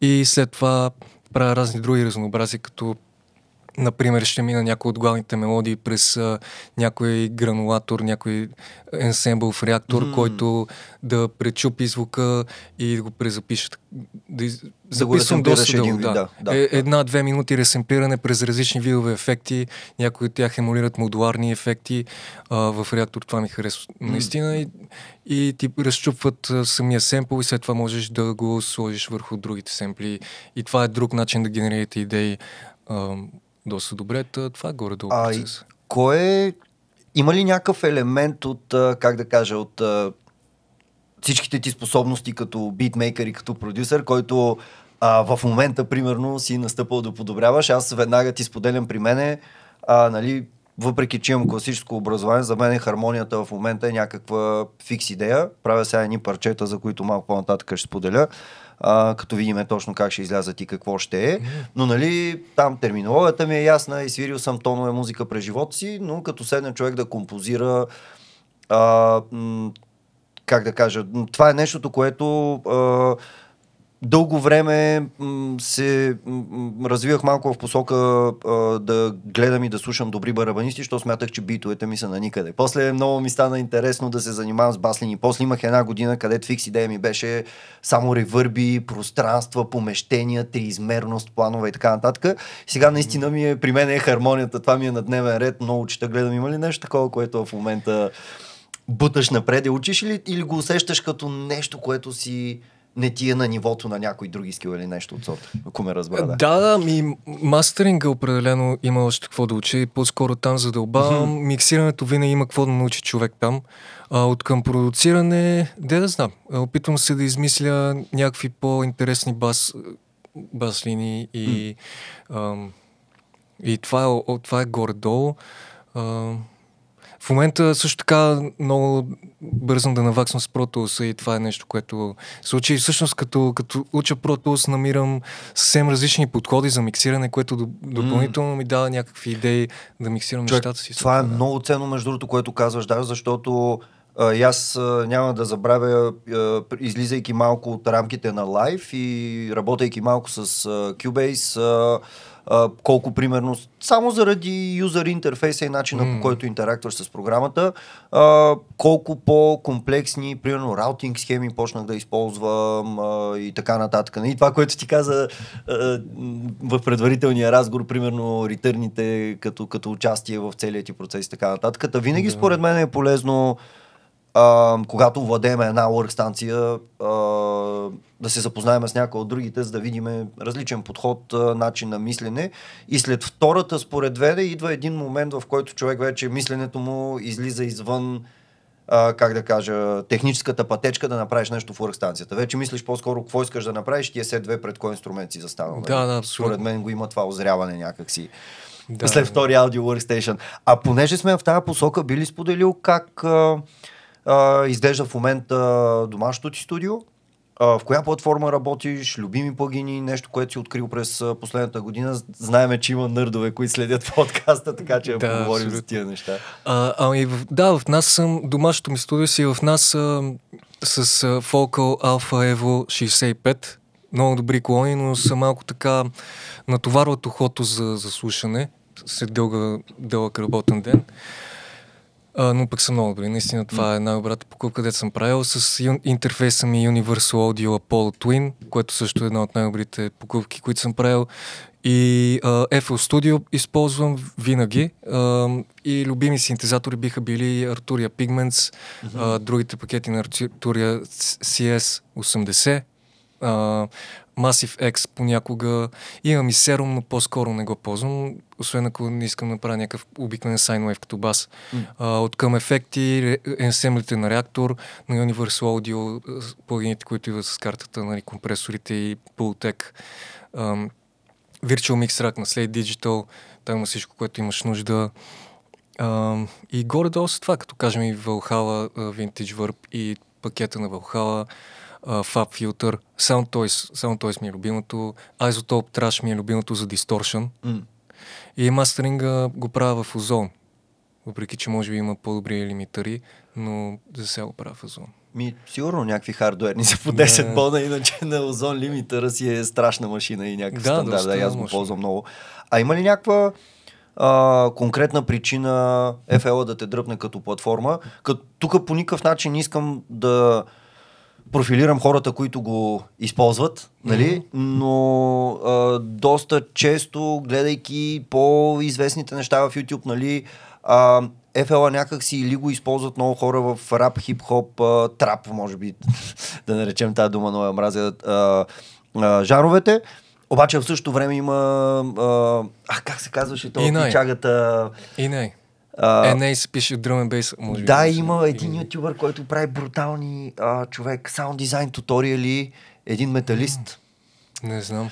и след това правя разни други разнообразия, като Например, ще мина някои от главните мелодии през а, някой гранулатор, някой енсембъл реактор, mm. който да пречупи звука и да го презапише. Да да доста дълго. Да. Да, да, е, Една-две минути ресемпиране през различни видове ефекти. Някои от тях емулират модуларни ефекти. А, в реактор това ми харесва mm. наистина. И, и ти разчупват а, самия семпл и след това можеш да го сложиш върху другите семпли. И това е друг начин да генерирате идеи. А, доста добре. Това е горе-долу процес. Кой е... Има ли някакъв елемент от, как да кажа, от всичките ти способности като битмейкър и като продюсер, който а, в момента, примерно, си настъпал да подобряваш. Аз веднага ти споделям при мене, а, нали, въпреки че имам класическо образование, за мен хармонията в момента е някаква фикс идея. Правя сега едни парчета, за които малко по-нататък ще споделя а, като видим точно как ще излязат и какво ще е. Но нали, там терминологията ми е ясна и свирил съм тонове музика през живота си, но като седне човек да композира а, как да кажа, това е нещото, което а, дълго време се развивах малко в посока да гледам и да слушам добри барабанисти, защото смятах, че битовете ми са на никъде. После много ми стана интересно да се занимавам с баслини. После имах една година, където фикс идея ми беше само ревърби, пространства, помещения, триизмерност, планове и така нататък. Сега наистина ми е, при мен е хармонията, това ми е на дневен ред, много чета гледам. Има ли нещо такова, което в момента буташ напред и учиш или, или го усещаш като нещо, което си не ти е на нивото на някой други скил или нещо от сорта, ако ме разбра. Да, да, да ми мастеринга определено има още какво да учи, по-скоро там за дълба. Mm-hmm. Миксирането винаги има какво да научи човек там. А, от към продуциране, де да знам, опитвам се да измисля някакви по-интересни бас, бас линии и, mm. ам, и това е, това е горе-долу. Ам, в момента също така много бързам да наваксвам с Pro и това е нещо, което се случи. Всъщност като, като уча Pro намирам съвсем различни подходи за миксиране, което допълнително ми дава някакви идеи да миксирам Човек, нещата си. Това е да. много ценно между другото, което казваш, да, защото и аз няма да забравя, излизайки малко от рамките на лайф и работейки малко с Cubase, а, колко примерно, само заради юзер интерфейса и начина mm. по който интерактуваш с програмата, а, колко по-комплексни, примерно раутинг схеми почнах да използвам а, и така нататък. И това, което ти каза а, в предварителния разговор, примерно ретърните като, като участие в целият ти процес и така нататък. Та винаги yeah. според мен е полезно а, когато владеем една workстанция, а, да се запознаем с някои от другите, за да видим различен подход, а, начин на мислене. И след втората, според веде, идва един момент, в който човек вече мисленето му излиза извън а, как да кажа, техническата пътечка да направиш нещо в workстанцията. Вече мислиш по-скоро какво искаш да направиш, ти е след две пред кой инструмент си застанал. Да, нали? да, абсолютно. Според мен го има това озряване някакси. Да, след втори аудио workstation. А понеже сме в тази посока, би ли споделил как а, а, изглежда в момента домашното ти студио. А, в коя платформа работиш, любими плагини, нещо, което си открил през последната година. Знаеме, че има нърдове, които следят подкаста, така че да, поговорим за тия неща. А, ами, да, в нас съм, домашното ми студио си в нас а, с а, Focal Alpha Evo 65. Много добри колони, но са малко така натоварват ухото за, за слушане след дълга, дълъг работен ден. А, но пък са много добри. Наистина това е най-добрата покупка, където съм правил с интерфейса ми Universal Audio Apollo Twin, което също е една от най-добрите покупки, които съм правил. И uh, FL Studio използвам винаги. Uh, и любими синтезатори биха били Arturia Pigments, mm-hmm. uh, другите пакети на Arturia CS80, uh, Massive X понякога. Имам и Serum, но по-скоро не го ползвам, освен ако не искам да направя някакъв обикновен сайнвейв като бас. Mm. А, от към ефекти, енсемблите на реактор, на Universal Audio, плагините, които идват с картата, нали, компресорите и Pultec. Um, Virtual Mix Rack на Slate Digital, там има всичко, което имаш нужда. Uh, и горе-долу са това, като кажем и Valhalla, Vintage Verb и пакета на Valhalla Fab Filter, Sound Toys, Sound Toys ми е любимото, Isotope Trash ми е любимото за Distortion. Mm. И мастеринга го правя в Озон. Въпреки, че може би има по-добри лимитари, но за сега го правя в Озон. Ми, сигурно някакви хардуерни са по 10 да. бона, иначе на Озон лимитъра си е страшна машина и някакъв да, стандарт. Да, аз го ползвам много. А има ли някаква а, конкретна причина FL да те дръпне като платформа? Като тук по никакъв начин не искам да профилирам хората, които го използват, нали? Но а, доста често, гледайки по-известните неща в YouTube, нали, а, FL някак си или го използват много хора в рап, хип-хоп, а, трап, може би, да наречем тази дума, но я мразя, а, а, жанровете. Обаче в същото време има, а, а как се казваше това, чагата... Инай. Uh, NA се пише Drum and Bass, може би. Да, има един ютубър, който прави брутални а, човек, саунд дизайн туториали, един металист. Не знам.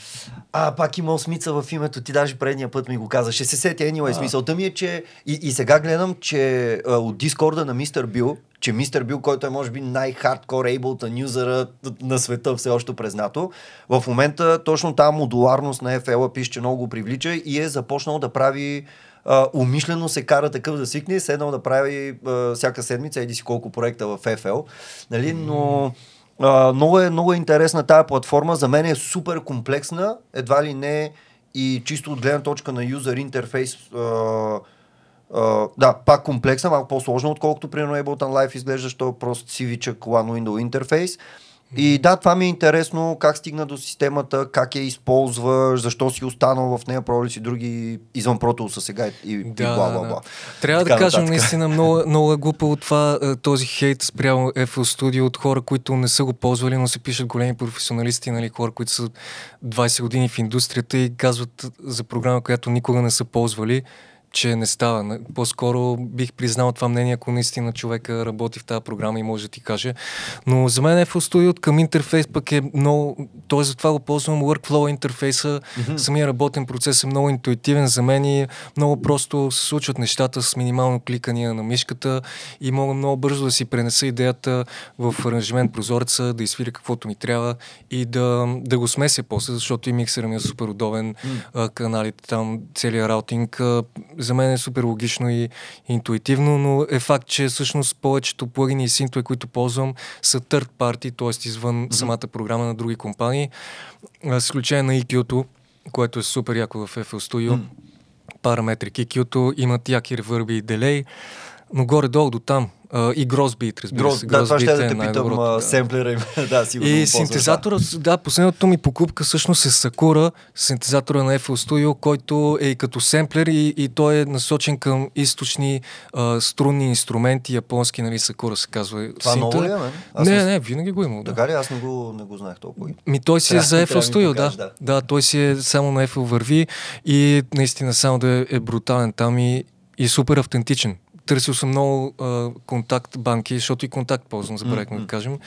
А, пак има смица в името ти, даже предния път ми го каза. Ще се сети, anyway, смисълта ми е, че и, и сега гледам, че а, от Дискорда на Мистер Бил, че Мистер Бил, който е може би най-хардкор Ableton юзера на света, все още признато, в момента точно тази модуларност на FL пише, че много го привлича и е започнал да прави а, умишлено се кара такъв да свикне, седнал да прави а, всяка седмица, еди си колко проекта в FL, нали, но а, много, е, много е интересна тая платформа, за мен е супер комплексна, едва ли не и чисто от гледна точка на юзер интерфейс Uh, да, пак комплексна, малко по-сложна, отколкото при Ableton Live изглежда, що е просто CV-чък One Window интерфейс. И да, това ми е интересно как стигна до системата, как я използваш, защо си останал в нея, пробвали си други извън протоуса сега и, и да, бла, бла, бла. Да. Трябва така да кажем, наистина много, много е глупо от това, е, този хейт спрямо FL Studio от хора, които не са го ползвали, но се пишат големи професионалисти, нали, хора, които са 20 години в индустрията и казват за програма, която никога не са ползвали че не става. По-скоро бих признал това мнение, ако наистина човека работи в тази програма и може да ти каже. Но за мен FL Studio към интерфейс пък е много... Т.е. за това го ползвам workflow интерфейса. Mm-hmm. Самия работен процес е много интуитивен за мен и много просто се случват нещата с минимално кликания на мишката и мога много бързо да си пренеса идеята в аранжимент прозореца, да изсвиря каквото ми трябва и да, да го смеся после, защото и миксера ми е супер удобен, mm. каналите там, целият раутинг за мен е супер логично и интуитивно, но е факт, че всъщност повечето плагини и синтове, които ползвам, са third party, т.е. извън mm-hmm. самата програма на други компании. С изключение на EQ-то, което е супер яко в FL Studio. Mm. Параметри EQ-то, имат яки ревърби и делей, но горе-долу до там Uh, и Гросбит, разбира Гроз, се. Да, това ще да те питам а, семплера им. да, сигурно и синтезатора, да. да, последното ми покупка всъщност е Sakura, синтезатора на FL Studio, който е и като семплер и, и той е насочен към източни а, струнни инструменти, японски, нали, Sakura се казва. Това Синта. ново ли е, мен? Аз не, не, винаги го има. Да. Така ли? Аз не го, не го знаех толкова. Ми той си е за FL Studio, да. да. Да, той си е само на FL върви и наистина само да е, е брутален там и, и супер автентичен търсил съм много а, контакт банки, защото и контакт ползвам, забравихме mm-hmm. да кажем.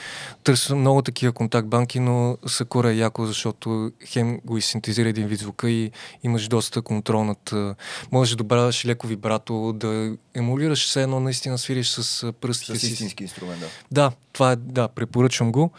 Търсил съм много такива контакт банки, но Сакура е яко, защото хем го изсинтезира един вид звука и имаш доста контрол над... Можеш да добавяш леко вибрато, да емулираш все едно, наистина свириш с пръстите си. С истински инструмент, да. Да, това е, да, препоръчвам го.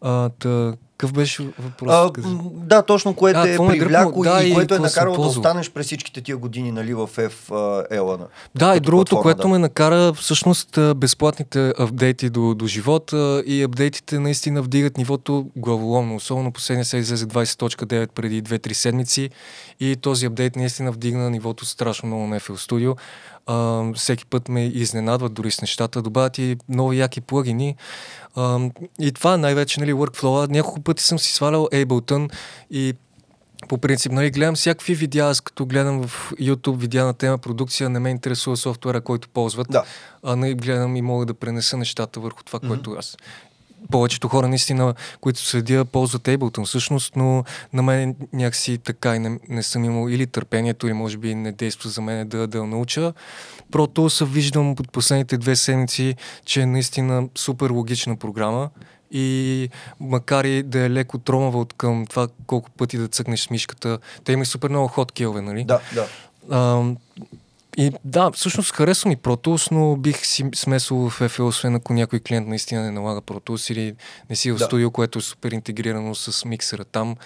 А, тъ, какъв беше въпрос? А, да, точно, което а, е привляко да, и, и което е накарало да останеш през всичките тия години нали, в FL. Да, и другото, което да. ме накара всъщност безплатните апдейти до, до живота и апдейтите наистина вдигат нивото главоломно. Особено последния се излезе 20.9 преди 2-3 седмици и този апдейт наистина вдигна нивото страшно много на FL Studio. Uh, всеки път ме изненадват дори с нещата, добавят и много яки плагини. Uh, и това най-вече, нали, workflow. Няколко пъти съм си свалял Ableton и по принцип, нали, гледам всякакви видеа, аз като гледам в YouTube видеа на тема продукция, не ме интересува софтуера, който ползват, да. а не гледам и мога да пренеса нещата върху това, mm-hmm. което аз повечето хора наистина, които следя, ползват Ableton всъщност, но на мен някакси така и не, не съм имал или търпението, или може би не действа за мен да, да науча. Прото се виждам от последните две седмици, че е наистина супер логична програма и макар и да е леко тромава от към това колко пъти да цъкнеш с мишката, те има супер много ход килове, нали? Да, да. А, и да, всъщност харесва ми Pro Tools, но бих си смесил в FL, освен ако някой клиент наистина не налага Pro Tools или не си в да. студио, което е супер интегрирано с миксера там.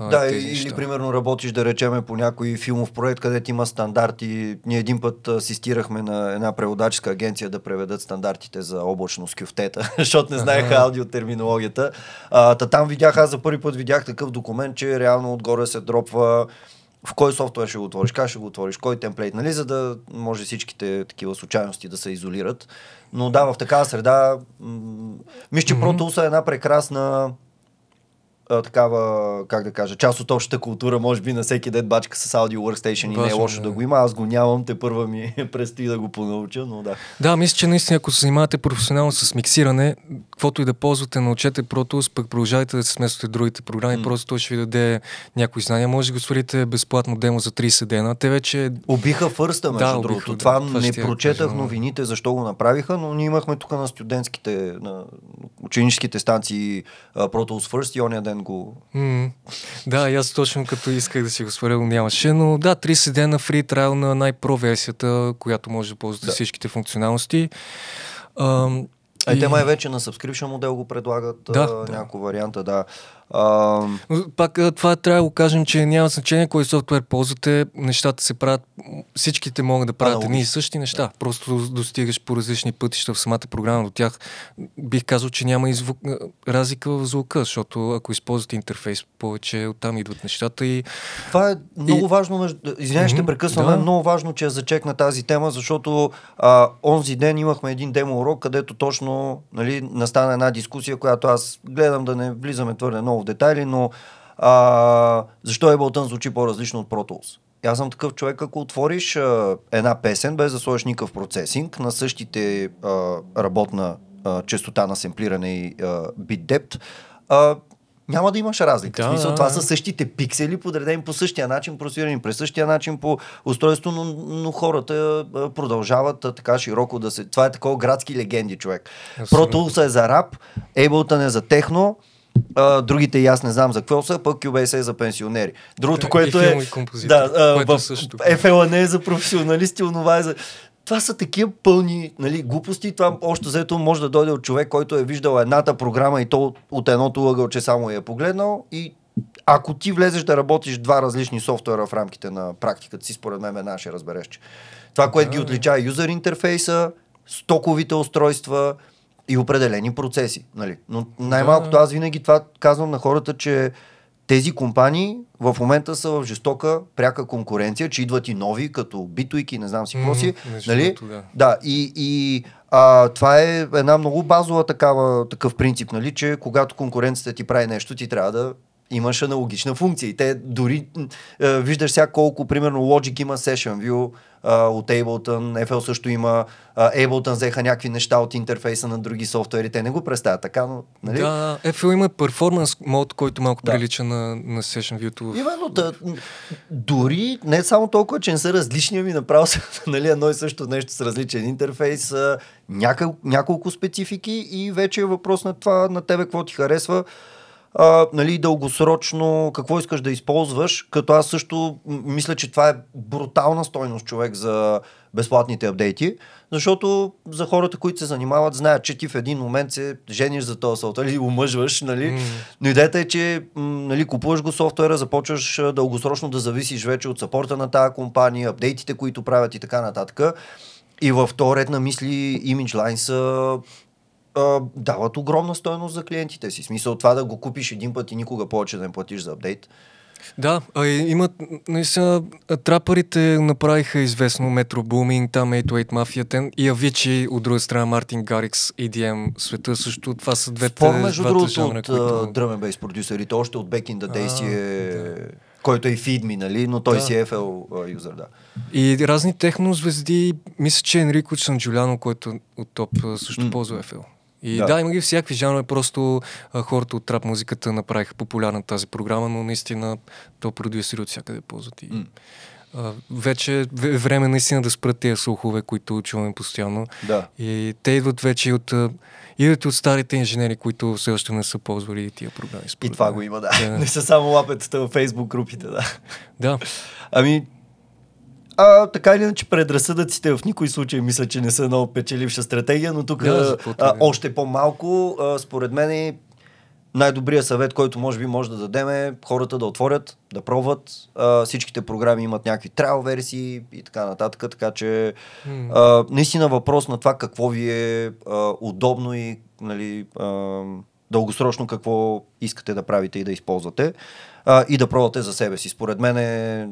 Да, или неща. примерно работиш, да речеме, по някой филмов проект, където има стандарти. Ние един път асистирахме на една преводаческа агенция да преведат стандартите за облачност кюфтета, защото не знаеха аудиотерминологията. А, та там видях, аз за първи път видях такъв документ, че реално отгоре се дропва в кой софтуер ще го отвориш, как ще го отвориш, кой темплейт, нали, за да може всичките такива случайности да се изолират. Но да, в такава среда, м- мисля, че mm-hmm. Pro Tools е една прекрасна а, такава, как да кажа, част от общата култура, може би на всеки ден бачка с аудио workstation и не е лошо да. да го има. Аз го нямам, те първа ми предстои да го понауча, но да. Да, мисля, че наистина, ако се занимавате професионално с миксиране, каквото и да ползвате, научете Pro пък продължавайте да се смесвате другите програми, mm. просто той ще ви даде някои знания. Може да го свалите безплатно демо за 30 дена. Те вече... Убиха фърста, между да, другото. Да, това, това не прочетах новините, защо го направиха, но ние имахме тук на студентските, на ученическите станции Pro Tools First и ония ден го... Mm. Да, и аз точно като исках да си го сваля, нямаше, но да, 30 дена фри трайл на най-про версията, която може да ползвате да. всичките функционалности. А, а и... те май вече на subscription модел го предлагат да, а, няколко варианта, да. А... Пак това трябва да го кажем, че няма значение кой софтуер ползвате, нещата се правят, всичките могат да правят едни и същи неща. Да. Просто достигаш по различни пътища в самата програма до тях. Бих казал, че няма и звук, разлика в звука, защото ако използвате интерфейс, повече оттам идват нещата и... Това е много и... важно, извинявай, ще прекъсвам, да. е много важно, че зачекна тази тема, защото а, онзи ден имахме един демо урок, където точно нали, настана една дискусия, която аз гледам да не влизаме твърде много много в детайли, но а, защо Ableton звучи по-различно от Pro Tools? Аз съм такъв човек, ако отвориш а, една песен, без да сложиш никакъв процесинг, на същите а, работна а, частота на семплиране и бит депт, няма да имаш разлика. Да, в смисъл, това са същите пиксели, подредени по същия начин, просирани през същия начин по устройство, но, но хората продължават така широко да се... Това е такова градски легенди, човек. Pro Tools е за рап, Ableton е за техно, а, другите и аз не знам за какво са, пък Cubase е за пенсионери. Другото, е, което е... Да, а, което в, също. FL не е за професионалисти, онова е за... Това са такива пълни нали, глупости. Това още заето може да дойде от човек, който е виждал едната програма и то от едното ъгъл, че само я е погледнал и ако ти влезеш да работиш два различни софтуера в рамките на практиката си, според мен една ще разбереш, че това, което ги отличава юзер интерфейса, стоковите устройства, и определени процеси. Нали? Но най-малкото аз винаги това казвам на хората, че тези компании в момента са в жестока пряка конкуренция, че идват и нови, като битуики, не знам си какво си. Нали? да. Да, и, и а, това е една много базова такава, такъв принцип, нали, че когато конкуренцията ти прави нещо, ти трябва да имаш аналогична функция. И те дори е, виждаш сега колко, примерно, Logic има Session View а, от Ableton, FL също има, а, Ableton взеха някакви неща от интерфейса на други софтуери. Те не го представят така, но, нали? Да, FL има перформанс мод, който малко Да. прилича на, на Session View. Именно, да, дори не само толкова, че не са различни, ами направо са нали, едно и също нещо с различен интерфейс, някъл, няколко специфики и вече е въпрос на това, на тебе какво ти харесва, а, нали, дългосрочно, какво искаш да използваш, като аз също мисля, че това е брутална стойност човек за безплатните апдейти, защото за хората, които се занимават, знаят, че ти в един момент се жениш за този софтуер или омъжваш, нали? М. Но идеята е, че нали, купуваш го софтуера, започваш дългосрочно да зависиш вече от сапорта на тази компания, апдейтите, които правят и така нататък. И в този ред на мисли Line са а, дават огромна стоеност за клиентите си. Смисъл това да го купиш един път и никога повече да не платиш за апдейт. Да, а имат, наистина, трапарите направиха известно Metro Booming, там 808 Mafia 10 и Avicii, от друга страна Мартин Гарикс, EDM, света също, това са двете, Спор, между другото, жанра, от които... Drum Bass продюсерите, още от Back in the Day си е... Който е и FeedMe, нали? Но той Да. си е FL юзър, да. И разни технозвезди, мисля, че Енрико Санджуляно, който е от топ, също М. ползва FL. И Да. да. има ги всякакви жанрове, просто а, хората от трап музиката направиха популярна тази програма, но наистина то продюсери от всякъде ползват. И, М. а, вече е време наистина да спрат тези слухове, които чуваме постоянно. Да. И те идват вече от, идват от старите инженери, които все още не са ползвали тия програми. И това мен. го има, да. Да. Не са само лапетата във Facebook групите, да. Да. Ами, а, така или иначе предразсъдъците в никой случай мисля, че не са много печеливша стратегия, но тук Да, а, е. още по-малко, а, според мен е най-добрият съвет, който може би може да дадем е хората да отворят, да пробват. А, всичките програми имат някакви трайл версии и така нататък, така че М. а, наистина въпрос на това какво ви е а, удобно и нали, а, дългосрочно какво искате да правите и да използвате а, и да пробвате за себе си. Според мен е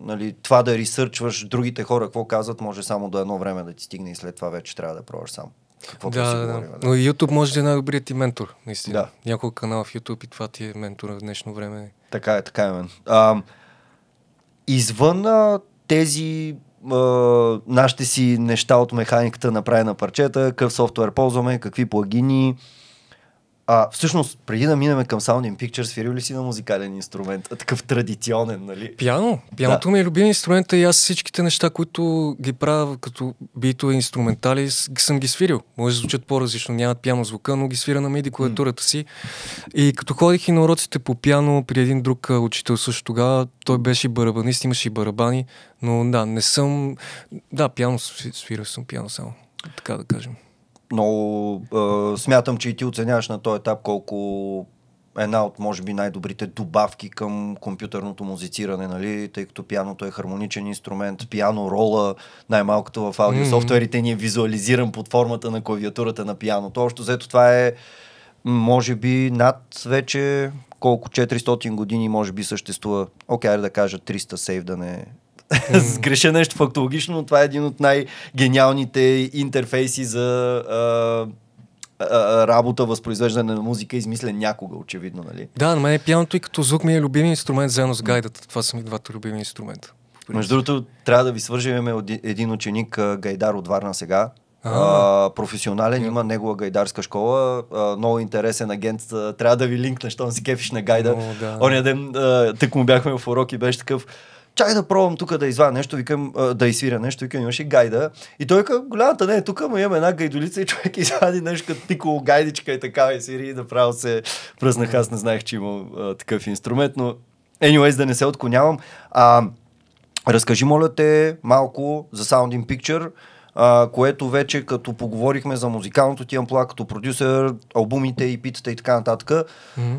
нали, това да ресърчваш другите хора какво казват, може само до едно време да ти стигне и след това вече трябва да пробваш сам. Каквото Да, си да, да. говорим. Но YouTube може да е най-добрият ти ментор, наистина. Да. Няколко канала в YouTube и това ти е ментора в днешно време. Така е, така е, мен. А, извън а, тези а, нашите си неща от механиката направи на парчета, какъв софтуер ползваме, какви плагини. А, всъщност, преди да минем към Sound in Pictures, свирил ли си на музикален инструмент? Такъв традиционен, нали? Пиано. Пианото ми е любим инструмент и аз всичките неща, които ги правя като битове инструментали, съм ги свирил. Може да звучат по-различно, нямат пиано звука, но ги свира на миди клавиатурата си. И като ходих и на уроците по пиано при един друг учител също тогава, той беше и барабанист, имаше и барабани, но да, не съм... Да, пиано сви- свирил съм пиано само, така да кажем. Много а, смятам, че и ти оценяваш на този етап колко една от, може би, най-добрите добавки към компютърното музициране, нали? тъй като пианото е хармоничен инструмент, пиано рола, най-малкото в аудио Мгм. софтуерите ни е визуализиран под формата на клавиатурата на пианото. Общо взето това е, може би, над вече колко 400 години може би съществува. Окей, okay, да кажа 300 сейв да не сгреша нещо фактологично, но това е един от най-гениалните интерфейси за а, а, работа, възпроизвеждане на музика, измислен някога, очевидно, нали? Да, на мен е пианото и като звук ми е любим инструмент заедно с гайдата. Това са ми двата любими инструмента. Между другото, трябва да ви свържем един ученик Гайдар от Варна сега. А. Професионален, Я. има негова гайдарска школа, а, много интересен агент, а, трябва да ви линкна, щом си кефиш на гайда. О, да. Оня ден, а, тък му бяхме в урок и беше такъв, чай да пробвам тук да извадя нещо, викам, да изсвиря нещо, викам, имаш и гайда. И той каза, голямата не е тук, но имаме една гайдолица и човек извади нещо като пикало гайдичка и така и свири и направо се пръснах. Аз не знаех, че има а, такъв инструмент, но anyways, да не се отклонявам. А, Разкажи, моля те, малко за Sound in Picture, а, което вече като поговорихме за музикалното ти амплуа, като продюсер, албумите и питата и така нататък, Мгм.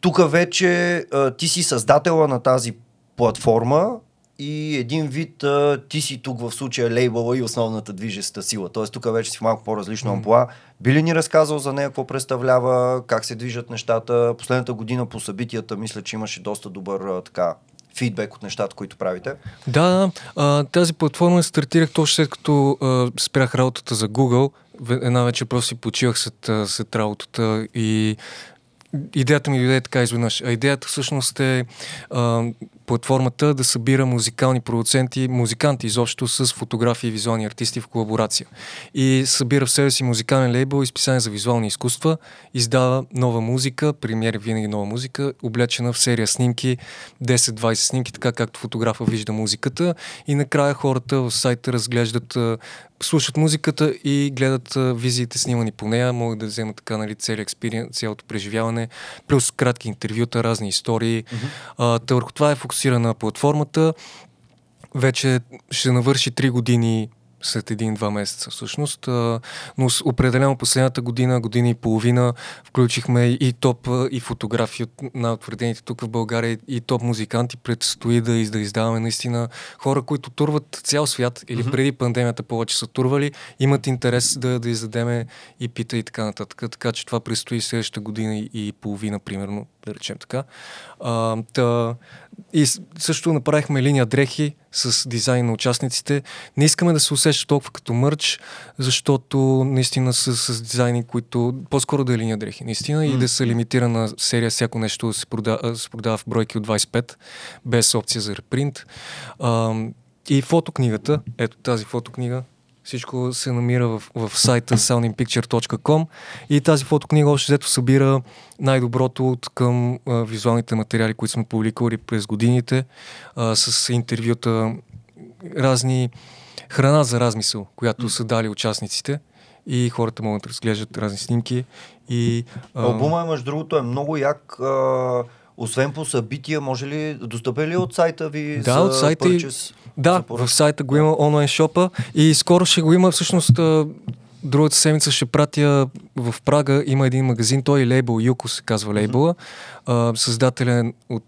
тук вече а, ти си създателя на тази платформа и един вид а, ти си тук в случая лейбъла и основната движеща сила. Тоест тук вече си в малко по-различно mm. амплуа. Би ли ни разказал за нея, какво представлява, как се движат нещата? Последната година по събитията мисля, че имаше доста добър а, така фидбек от нещата, които правите? Да, а, тази платформа стартирах точно след като а, спрях работата за Google. Една вечер просто си почивах след, след работата и идеята ми дойде така изведнъж. А идеята всъщност е а, платформата да събира музикални продуценти, музиканти изобщо с фотографии и визуални артисти в колаборация. И събира в себе си музикален лейбъл, изписание за визуални изкуства, издава нова музика, премиери винаги нова музика, облечена в серия снимки, 10-20 снимки, така както фотографа вижда музиката и накрая хората в сайта разглеждат слушат музиката и гледат а, визиите снимани по нея, могат да вземат така нали, целият експириенс, цялото преживяване, плюс кратки интервюта, разни истории. Mm-hmm. А, върху това е фокусирана платформата. Вече ще навърши 3 години след един-два месеца всъщност. Но определено последната година, година и половина включихме и топ и фотографии от най-утвърдените тук в България и топ музиканти. Предстои да, да издаваме наистина хора, които турват цял свят или mm-hmm. преди пандемията повече са турвали, имат интерес да, да издадеме и пита и така нататък. Така че това предстои следващата година и половина, примерно, да речем така. А, та, и също направихме линия дрехи с дизайн на участниците. Не искаме да се усеща толкова като мърч, защото наистина с, с дизайни, които по-скоро да е линия дрехи, наистина, mm. и да са лимитирана серия, всяко нещо се продава, се продава в бройки от 25, без опция за репринт. А, и фотокнигата, ето тази фотокнига, всичко се намира в, в сайта soundingpicture.com и тази фотокнига още взето събира най-доброто от към а, визуалните материали, които сме публикували през годините, а, с интервюта, разни храна за размисъл, която са дали участниците и хората могат да разглеждат разни снимки. И, а... Албума, между другото, е много як. А освен по събития, може ли, достъпен ли от сайта ви да, за от сайта purchase? Да, в сайта го има онлайн шопа и скоро ще го има всъщност другата седмица ще пратя в Прага, има един магазин, той е лейбъл, Юко се казва лейбъла, mm-hmm. създателен от,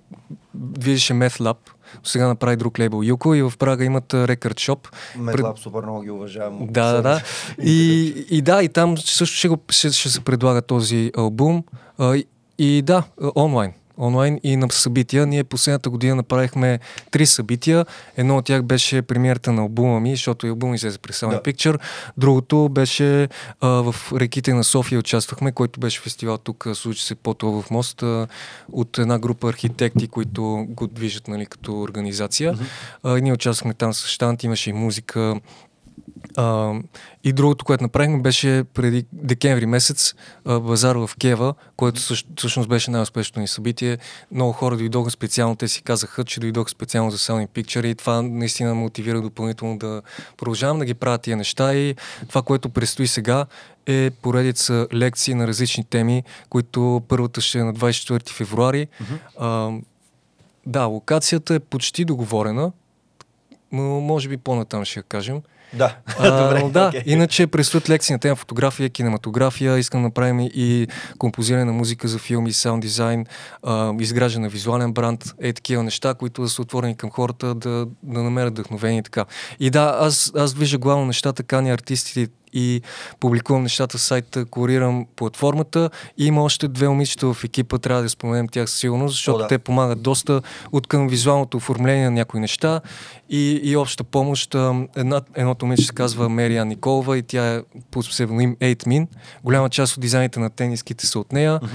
виждаше Meth Lab, сега направи друг лейбъл Юко и в Прага имат рекорд шоп. Метлаб супер много ги уважавам. Да, да, да. И, и да, и там също ще, го, ще, ще се предлага този албум. И, и да, онлайн онлайн и на събития. Ние последната година направихме три събития. Едно от тях беше премиерата на албума ми, защото и албум излезе при Sound да. Picture. Другото беше а, в реките на София участвахме, който беше фестивал тук, случи се по в мост, а, от една група архитекти, които го движат нали, като организация. Mm-hmm. А, ние участвахме там с щант, имаше и музика, а, и другото, което направихме, беше преди декември месец а, базар в Кева, който също, всъщност беше най-успешното ни събитие. Много хора дойдоха специално, те си казаха, че дойдоха специално за Selling Picture и това наистина мотивира допълнително да продължавам да ги правя тия неща и това, което предстои сега е поредица лекции на различни теми, които първата ще е на 24 февруари. Mm-hmm. А, да, локацията е почти договорена, но може би по-натам ще я кажем. Да. А, Добре, да, okay. иначе предстоят лекции на тема фотография, кинематография, искам да направим и композиране на музика за филми, саунд дизайн, изграждане на визуален бранд, е такива неща, които да са отворени към хората, да, да намерят вдъхновение и така. И да, аз, аз движа главно нещата, кани артистите и публикувам нещата в сайта, курирам платформата. И има още две момичета в екипа, трябва да споменем тях сигурно, защото О, да. те помагат доста от към визуалното оформление на някои неща и, и обща помощ. Една, едното момиче се казва Мерия Николова и тя е по псевдоним 8min. Голяма част от дизайните на тениските са от нея uh-huh.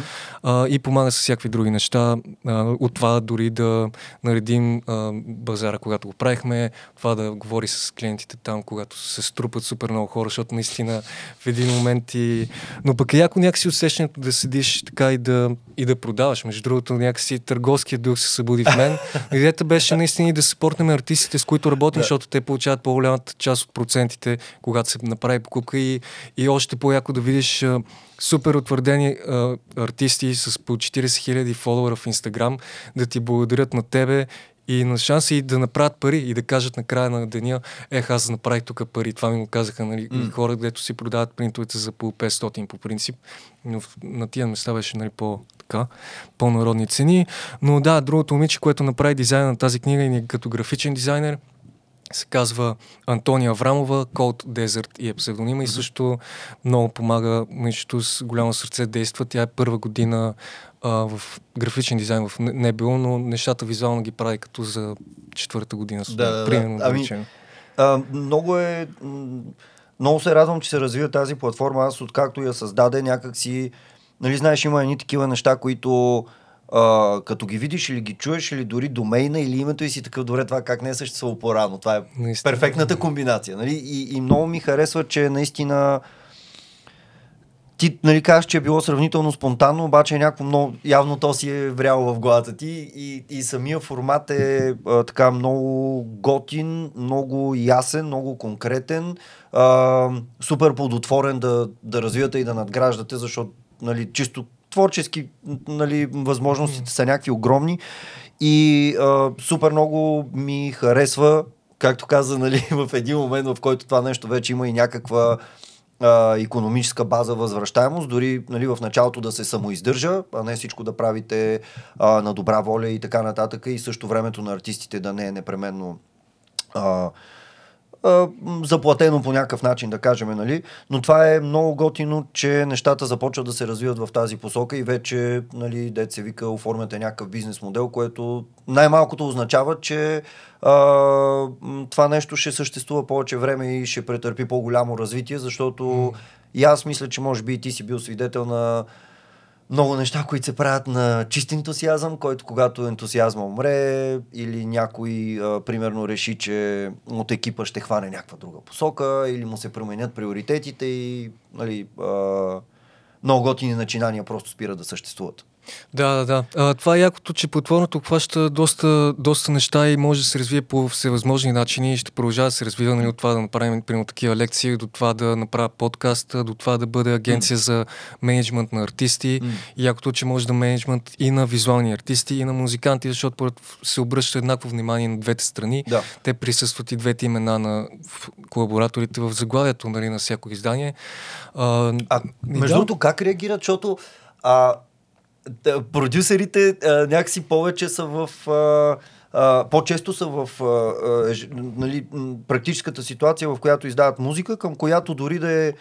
а, и помага с всякакви други неща. А, от това дори да наредим а, базара, когато го правихме, това да говори с клиентите там, когато се струпат супер много хора, защото наистина в един момент и... Но пък е яко някакси усещането да седиш така и да, и да продаваш. Между другото, някакси търговския дух се събуди в мен. Идеята беше наистина и да съпортнем артистите, с които работим, да. защото те получават по-голямата част от процентите, когато се направи покупка и, и още по-яко да видиш а, супер утвърдени а, артисти с по 40 000 фолуара в Инстаграм да ти благодарят на тебе и на шанса и да направят пари и да кажат на края на деня, ех, аз направих тук пари. Това ми го казаха нали, mm. хора, където си продават принтовете за по 500 по принцип. Но на тия места беше нали, по така, по-народни цени. Но да, другото момиче, което направи дизайна на тази книга и като графичен дизайнер, се казва Антония Аврамова, Cold Desert и е псевдонима mm-hmm. и също много помага, момичето с голямо сърце действа. Тя е първа година а, в графичен дизайн в не, било, но нещата визуално ги прави като за четвърта година. Да, да, примерно, да. Ами, а, много е... Много се радвам, че се развива тази платформа. Аз откакто я създаде, някак си... Нали, знаеш, има едни такива неща, които а, като ги видиш или ги чуеш, или дори домейна или името и си такъв, добре, това как не е съществува по-рано. Това е наистина. перфектната комбинация. Нали? И, и много ми харесва, че наистина ти нали, казваш, че е било сравнително спонтанно, обаче е някакво много, явно то си е вряло в главата ти и, и самия формат е а, така много готин, много ясен, много конкретен, а, супер плодотворен да, да развивате и да надграждате, защото нали, чисто творчески нали, възможностите са някакви огромни и а, супер много ми харесва, както каза, нали, в един момент, в който това нещо вече има и някаква а, економическа база възвръщаемост, дори нали, в началото да се самоиздържа, а не всичко да правите а, на добра воля и така нататък и също времето на артистите да не е непременно а, заплатено по някакъв начин, да кажем, нали? Но това е много готино, че нещата започват да се развиват в тази посока и вече, нали, дет се вика, оформяте някакъв бизнес модел, което най-малкото означава, че а, това нещо ще съществува повече време и ще претърпи по-голямо развитие, защото mm. и аз мисля, че може би и ти си бил свидетел на много неща, които се правят на чист ентусиазъм, който когато ентусиазма умре или някой а, примерно реши, че от екипа ще хване някаква друга посока или му се променят приоритетите и нали, а, много готини начинания просто спират да съществуват. Да, да, да. А, това е якото, че платформата обхваща доста, доста неща и може да се развие по всевъзможни начини и ще продължава да се развива нали, от това да направим примерно такива лекции, до това да направя подкаст, до това да бъде агенция mm. за менеджмент на артисти. Mm. И якото, че може да менеджмент и на визуални артисти, и на музиканти, защото се обръща еднакво внимание на двете страни. Да. Те присъстват и двете имена на колабораторите в заглавието нали, на всяко издание. А, а между другото, да. как реагират, защото а, продюсерите а, някакси повече са в... А, а, по-често са в а, а, нали, практическата ситуация, в която издават музика, към която дори да е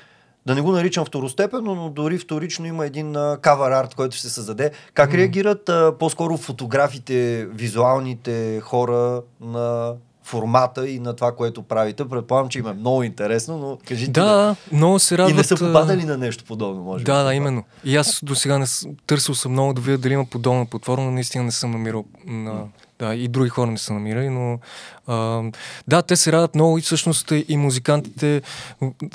да не го наричам второстепенно, но дори вторично има един кавър арт, който ще се създаде. Как mm. реагират а, по-скоро фотографите, визуалните хора на формата и на това, което правите. Предполагам, че им е много интересно, но кажите. Да, да. много се радват. И не са попадали на нещо подобно, може Да, да, именно. И аз до сега не търсил съм много да видя дали има подобна платформа, но наистина не съм намирал на да, и други хора не са намирали, но а, да, те се радват много и всъщност и музикантите,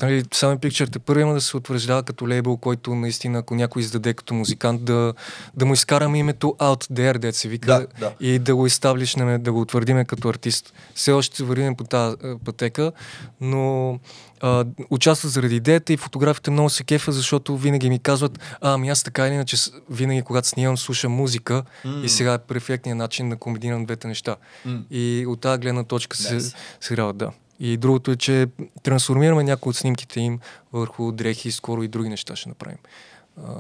нали, Sony Picture те първо има да се утвърждава като лейбъл, който наистина, ако някой издаде като музикант, да, да му изкараме името Out There, де се вика, да, да. и да го изтаблишнем, да го утвърдиме като артист. Все още вървим по тази пътека, но а, участват заради идеята и фотографите много се кефа, защото винаги ми казват, а, ами аз така или иначе винаги когато снимам слушам музика mm. и сега е перфектният начин да комбинирам двете неща. Mm. И от тази гледна точка nice. се, радват, да. И другото е, че трансформираме някои от снимките им върху дрехи, скоро и други неща ще направим. А,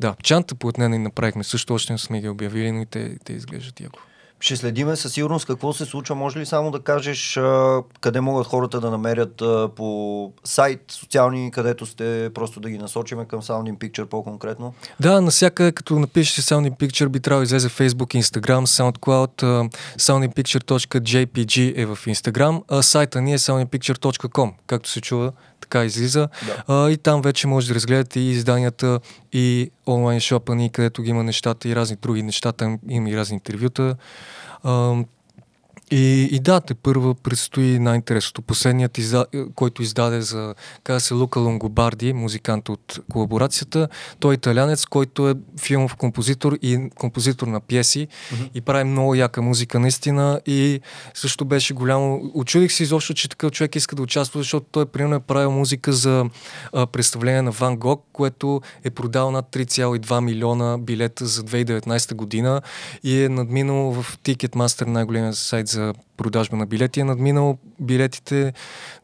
да, чанта плътнена и направихме, също още не сме ги обявили, но и те, те изглеждат яко. Ще следиме със сигурност какво се случва. Може ли само да кажеш а, къде могат хората да намерят а, по сайт, социални, където сте, просто да ги насочиме към Sounding Picture по-конкретно? Да, насяка, като напишеш Sounding Picture, би трябвало да излезе Facebook, Instagram, SoundCloud, uh, soundingpicture.jpg е в Instagram, а сайта ни е soundingpicture.com, както се чува така излиза. Да. А, и там вече може да разгледате и изданията, и онлайн шопа ни, където ги има нещата и разни други неща. Там има и разни интервюта. А, и, и да, те първа предстои най-интересното. Последният, изда... който издаде за, каза се Лука Лонгобарди, музикант от колаборацията. Той е италянец, който е филмов композитор и композитор на пиеси mm-hmm. и прави много яка музика наистина и също беше голямо. Очудих се изобщо, че такъв човек иска да участва, защото той примерно е правил музика за а, представление на Ван Гог, което е продал над 3,2 милиона билета за 2019 година и е надминал в Ticketmaster, най-големия сайт за продажба на билети, е надминал билетите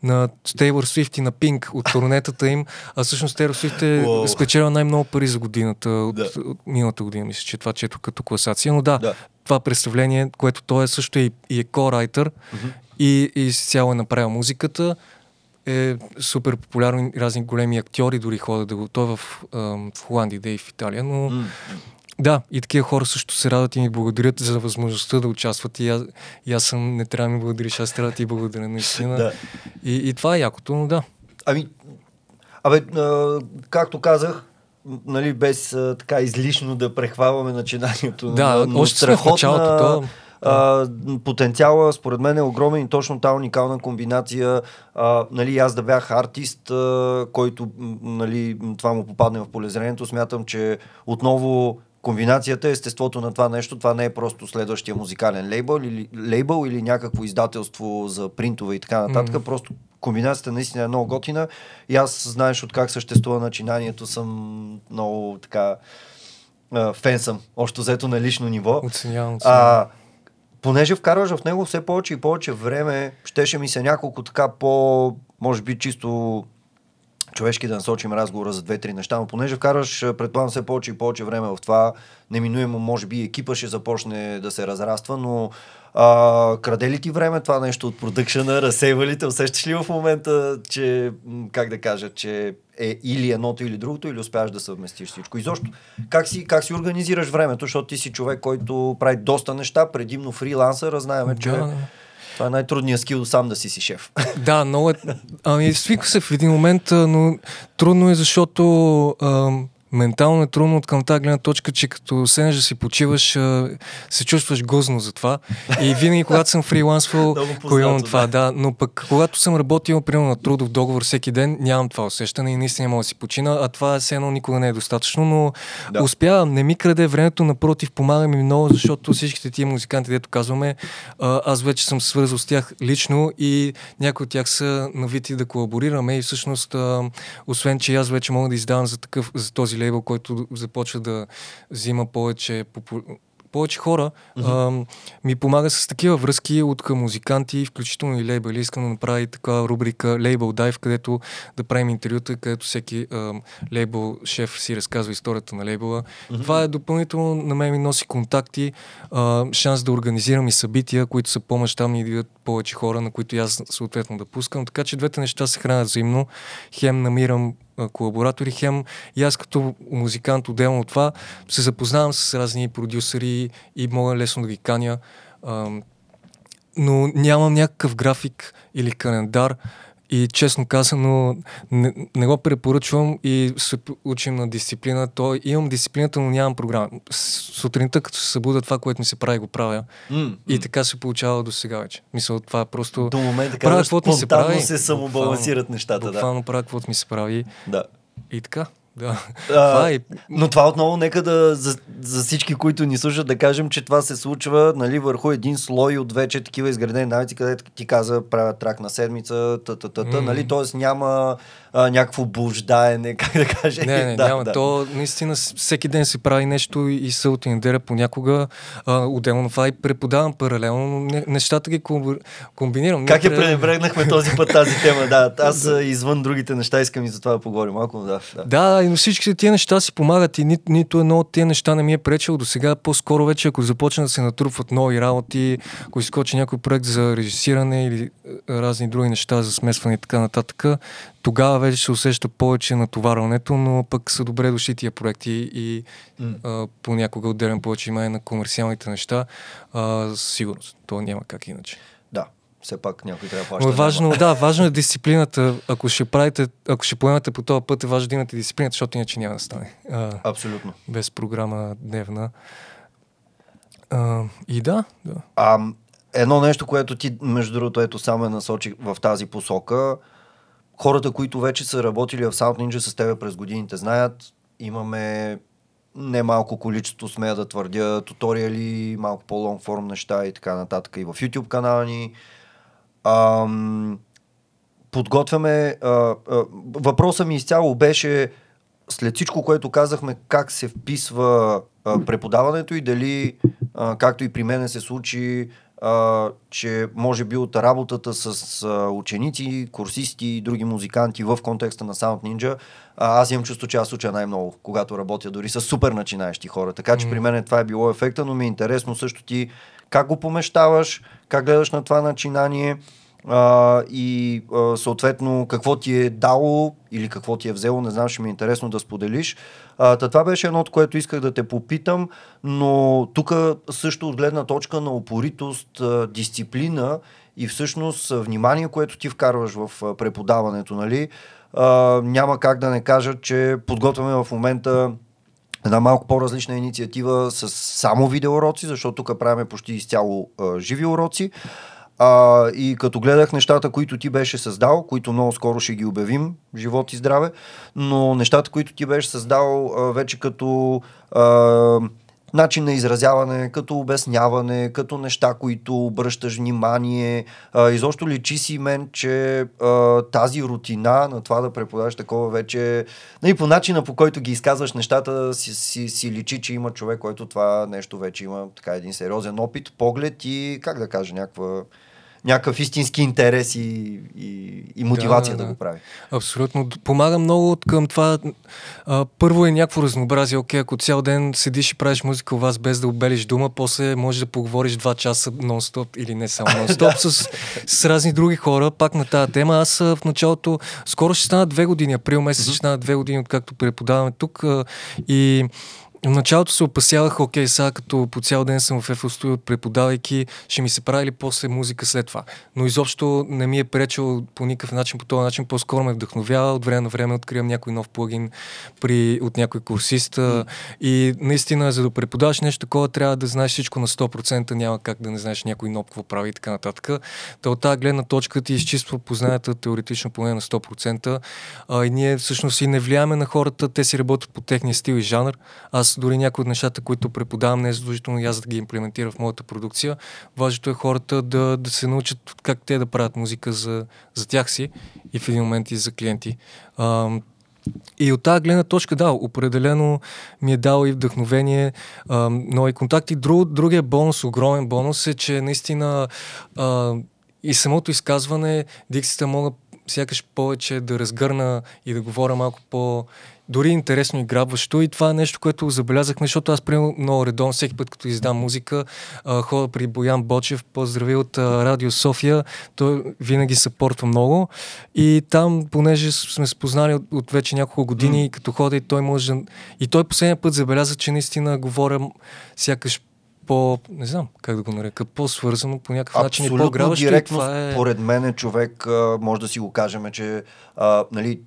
на Taylor Swift и на Pink от турнетата им, а всъщност Taylor Swift е wow. спечелил най-много пари за годината от, да. от миналата година, мисля, че това чето като класация. Но да, да. това представление, което той е също и, и е ко-райтер mm-hmm. и, и цяло е направил музиката, е супер популярен, разни големи актьори дори ходят да го. Той е в, в Холандия, да и в Италия, но mm. Да, и такива хора също се радват и ми благодарят за възможността да участват. И аз, и аз съм, не трябва да ми благодариш, аз трябва да ти благодаря наистина. да. и, и това е якото, но да. Ами, абе, а, както казах, нали, без а, така излишно да прехваваме начинанието. Да, но, още сме в началото. То... А, потенциала, според мен, е огромен и точно тази уникална комбинация. А, нали, аз да бях артист, а, който нали, това му попадне в полезрението, смятам, че отново комбинацията, естеството на това нещо, това не е просто следващия музикален лейбъл или, лейбъл или някакво издателство за принтове и така нататък. Mm. Просто комбинацията наистина е много готина. И аз, знаеш от как съществува начинанието, съм много така фен съм, още взето на лично ниво. Оценявам, оценявам. понеже вкарваш в него все повече и повече време, щеше ми се няколко така по, може би чисто човешки да насочим разговора за две-три неща, но понеже вкарваш, предполагам, все повече и повече време в това, неминуемо, може би, екипа ще започне да се разраства, но а, краде ли ти време това нещо от продъкшена, разсейва ли те, усещаш ли в момента, че, как да кажа, че е или едното или другото, или успяваш да съвместиш всичко. И защо? Как си, как си организираш времето, защото ти си човек, който прави доста неща, предимно фрилансър, знаем, че да, това е най-трудният скил сам да си си шеф. Да, много е. Ами, свиква се в един момент, но трудно е, защото ам, ментално е трудно от към тази гледна точка, че като седнеш да си почиваш, се чувстваш гозно за това. И винаги, когато съм фрилансвал, имам това, да. Но пък, когато съм работил, примерно на трудов договор всеки ден, нямам това усещане и наистина мога да си почина, а това все едно никога не е достатъчно, но да. успявам, не ми краде времето, напротив, помага ми много, защото всичките тия музиканти, дето казваме, аз вече съм свързал с тях лично и някои от тях са навити да колаборираме и всъщност, освен, че аз вече мога да издавам за, такъв, за този лейбъл, който започва да взима повече попу повече хора mm-hmm. а, ми помага с такива връзки от към музиканти, включително и лейбъли. Искам да направи такава рубрика Label Dive, където да правим интервюта, където всеки а, лейбъл шеф си разказва историята на лейбъла. Mm-hmm. Това е допълнително на мен ми носи контакти, а, шанс да организирам и събития, които са по-мащабни и да идват повече хора, на които аз съответно да пускам. Така че двете неща се хранят взаимно. Хем намирам колаборатори, хем и аз като музикант отделно от това се запознавам с разни продюсери и мога лесно да ги каня. но нямам някакъв график или календар, и честно казано, не, не го препоръчвам и се учим на дисциплина. То имам дисциплината, но нямам програма. Сутринта, като се събуда това, което ми се прави, го правя. Mm, и така се получава до сега вече. Мисля, това е просто... До момента, правя, каквото ми се прави. се самобалансират нещата. Буквално да. правя каквото ми се прави. Да. И така. Да. А, това е... Но това отново нека да за, за всички, които ни слушат, да кажем, че това се случва нали, върху един слой от вече такива изградени навици, където ти каза правят трак на седмица, та, та, та, та, mm. нали, т.е. няма а, някакво блуждаене, как да кажа. Не, не, да, няма. Да. То наистина всеки ден се прави нещо и събота и неделя понякога а, отделно това и преподавам паралелно, но нещата ги комбинирам. Как я пренебрегнахме този път тази тема? Да, аз извън другите неща искам и за това да поговорим малко, да. Да, да но всичките тия неща си помагат и ни, нито едно от тия неща не ми е пречило до сега. По-скоро вече, ако започна да се натрупват нови работи, ако изкочи някой проект за режисиране или разни други неща за смесване и така нататък, тогава вече се усеща повече натоварването, но пък са добре дошли тия проекти и mm. а, понякога отделям повече внимание на комерциалните неща. А, сигурност, то няма как иначе. Да, все пак някой трябва да плаща. Важно, да, важно е дисциплината. Ако ще правите, ако ще поемате по този път, е важно да имате дисциплината, защото иначе няма да стане. А, Абсолютно. Без програма дневна. А, и да, да. А, едно нещо, което ти, между другото, ето само е насочи в тази посока, хората, които вече са работили в South Ninja с тебе през годините, знаят, имаме немалко количество, смея да твърдя, туториали, малко по-лонг форм неща и така нататък и в YouTube канала ни. Ам, подготвяме. А, а, въпросът ми изцяло беше след всичко, което казахме, как се вписва а, преподаването и дали, а, както и при мен се случи, а, че може би от работата с а, ученици, курсисти и други музиканти в контекста на Sound Ninja, а, аз имам чувство, че аз уча най-много, когато работя дори с супер начинаещи хора. Така че mm. при мен това е било ефекта, но ми е интересно също ти как го помещаваш, как гледаш на това начинание а, и а, съответно какво ти е дало или какво ти е взело, не знам, ще ми е интересно да споделиш. А, това беше едно, от което исках да те попитам, но тук също от гледна точка на упоритост, дисциплина и всъщност внимание, което ти вкарваш в преподаването, нали? А, няма как да не кажа, че подготвяме в момента една малко по-различна инициатива с само видеоуроци, защото тук правим почти изцяло а, живи уроци. А, и като гледах нещата, които ти беше създал, които много скоро ще ги обявим, живот и здраве, но нещата, които ти беше създал а, вече като а, начин на изразяване, като обясняване, като неща, които обръщаш внимание. А, изобщо личи си мен, че а, тази рутина на това да преподаваш такова вече, нали, по начина по който ги изказваш нещата, си, си, си личи, че има човек, който това нещо вече има така един сериозен опит, поглед и, как да кажа, някаква някакъв истински интерес и, и, и мотивация да, да, да. да го прави. Абсолютно. Помага много от към това. А, първо е някакво разнообразие. Окей, ако цял ден седиш и правиш музика у вас без да обелиш дума, после можеш да поговориш два часа нон-стоп или не само нон-стоп с, с разни други хора, пак на тази тема. Аз в началото, скоро ще стана две години, април месец ще стана две години, откакто преподаваме тук и в началото се опасявах, окей, сега като по цял ден съм в FL Studio преподавайки, ще ми се прави ли после музика след това. Но изобщо не ми е пречил по никакъв начин, по този начин по-скоро ме вдъхновява. От време на време откривам някой нов плагин при, от някой курсист. Mm. И наистина, за да преподаваш нещо такова, трябва да знаеш всичко на 100%, няма как да не знаеш някой нов какво прави и така нататък. Та от тази гледна точка ти изчиства познанията теоретично поне на 100%. А, и ние всъщност и не влияеме на хората, те си работят по техния стил и жанр. Аз дори някои от нещата, които преподавам, не е задължително и аз да ги имплементира в моята продукция. Важното е хората да, да се научат как те да правят музика за, за тях си и в един момент и за клиенти. А, и от тази гледна точка, да, определено ми е дал и вдъхновение, а, нови контакти. Друг, другия бонус, огромен бонус е, че наистина а, и самото изказване, дикцията мога сякаш повече да разгърна и да говоря малко по дори интересно и грабващо и това е нещо, което забелязахме, защото аз приемам много редон всеки път, като издам музика, а, хода при Боян Бочев, поздрави от а, Радио София, той винаги съпортва много и там, понеже сме спознали от, от вече няколко години, mm. като хода и той може и той последния път забеляза, че наистина говоря сякаш по, не знам как да го нарека, по-свързано по някакъв начин и по-грабващо. Директно, това е... поред мен човек, а, може да си го кажем, че а, нали,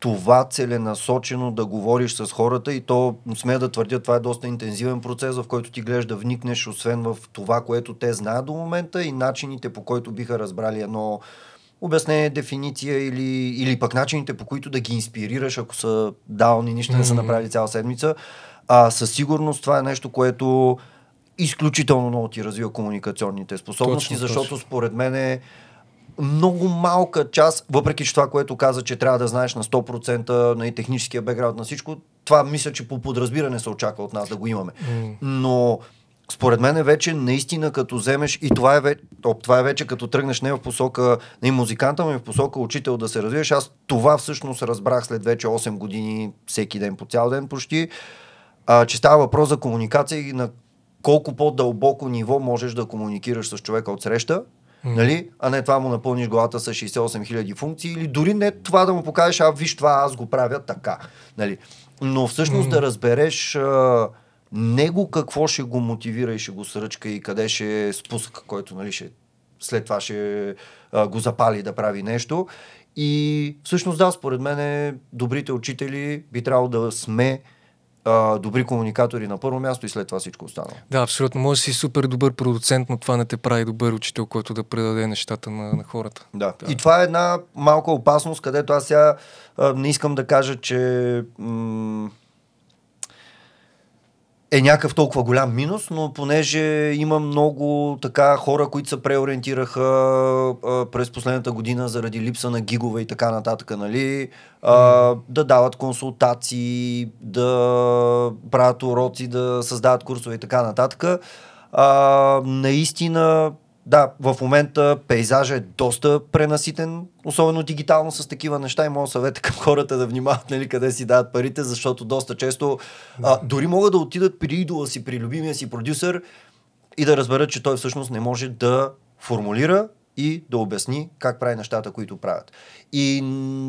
това целенасочено да говориш с хората и то, смея да твърдя, това е доста интензивен процес, в който ти гледаш да вникнеш, освен в това, което те знаят до момента и начините по който биха разбрали едно обяснение, дефиниция или, или пък начините по които да ги инспирираш, ако са даун и нищо не са направили цяла седмица. А със сигурност това е нещо, което изключително много ти развива комуникационните способности, точно, защото точно. според мен е много малка част, въпреки че това, което каза, че трябва да знаеш на 100% на нали, техническия бекграунд на всичко, това мисля, че по подразбиране се очаква от нас да го имаме. Mm. Но според мен е вече наистина като вземеш и това е, вече, това е вече като тръгнеш не в посока на музиканта, но и в посока учител да се развиеш. Аз това всъщност разбрах след вече 8 години, всеки ден, по цял ден почти, а, че става въпрос за комуникация и на колко по-дълбоко ниво можеш да комуникираш с човека от среща. Нали? А не това му напълниш главата с 68 000 функции или дори не това да му покажеш, а виж това, аз го правя така. Нали? Но всъщност mm. да разбереш а, него какво ще го мотивира и ще го сръчка и къде ще е спусък, който нали, ще, след това ще а, го запали да прави нещо. И всъщност да, според мен добрите учители би трябвало да сме а, добри комуникатори на първо място и след това всичко останало. Да, абсолютно. Може да си супер добър продуцент, но това не те прави добър учител, който да предаде нещата на, на хората. Да. да. И това е една малка опасност, където аз сега а, не искам да кажа, че м- е някакъв толкова голям минус, но понеже има много така хора, които се преориентираха а, през последната година заради липса на гигове и така нататък, нали, а, да дават консултации, да правят уроци, да създават курсове и така нататък. А, наистина да, в момента пейзажа е доста пренаситен, особено дигитално с такива неща и моят съвет е към хората да внимават нали, къде си дават парите, защото доста често а, дори могат да отидат при идола си, при любимия си продюсър и да разберат, че той всъщност не може да формулира и да обясни как прави нещата, които правят. И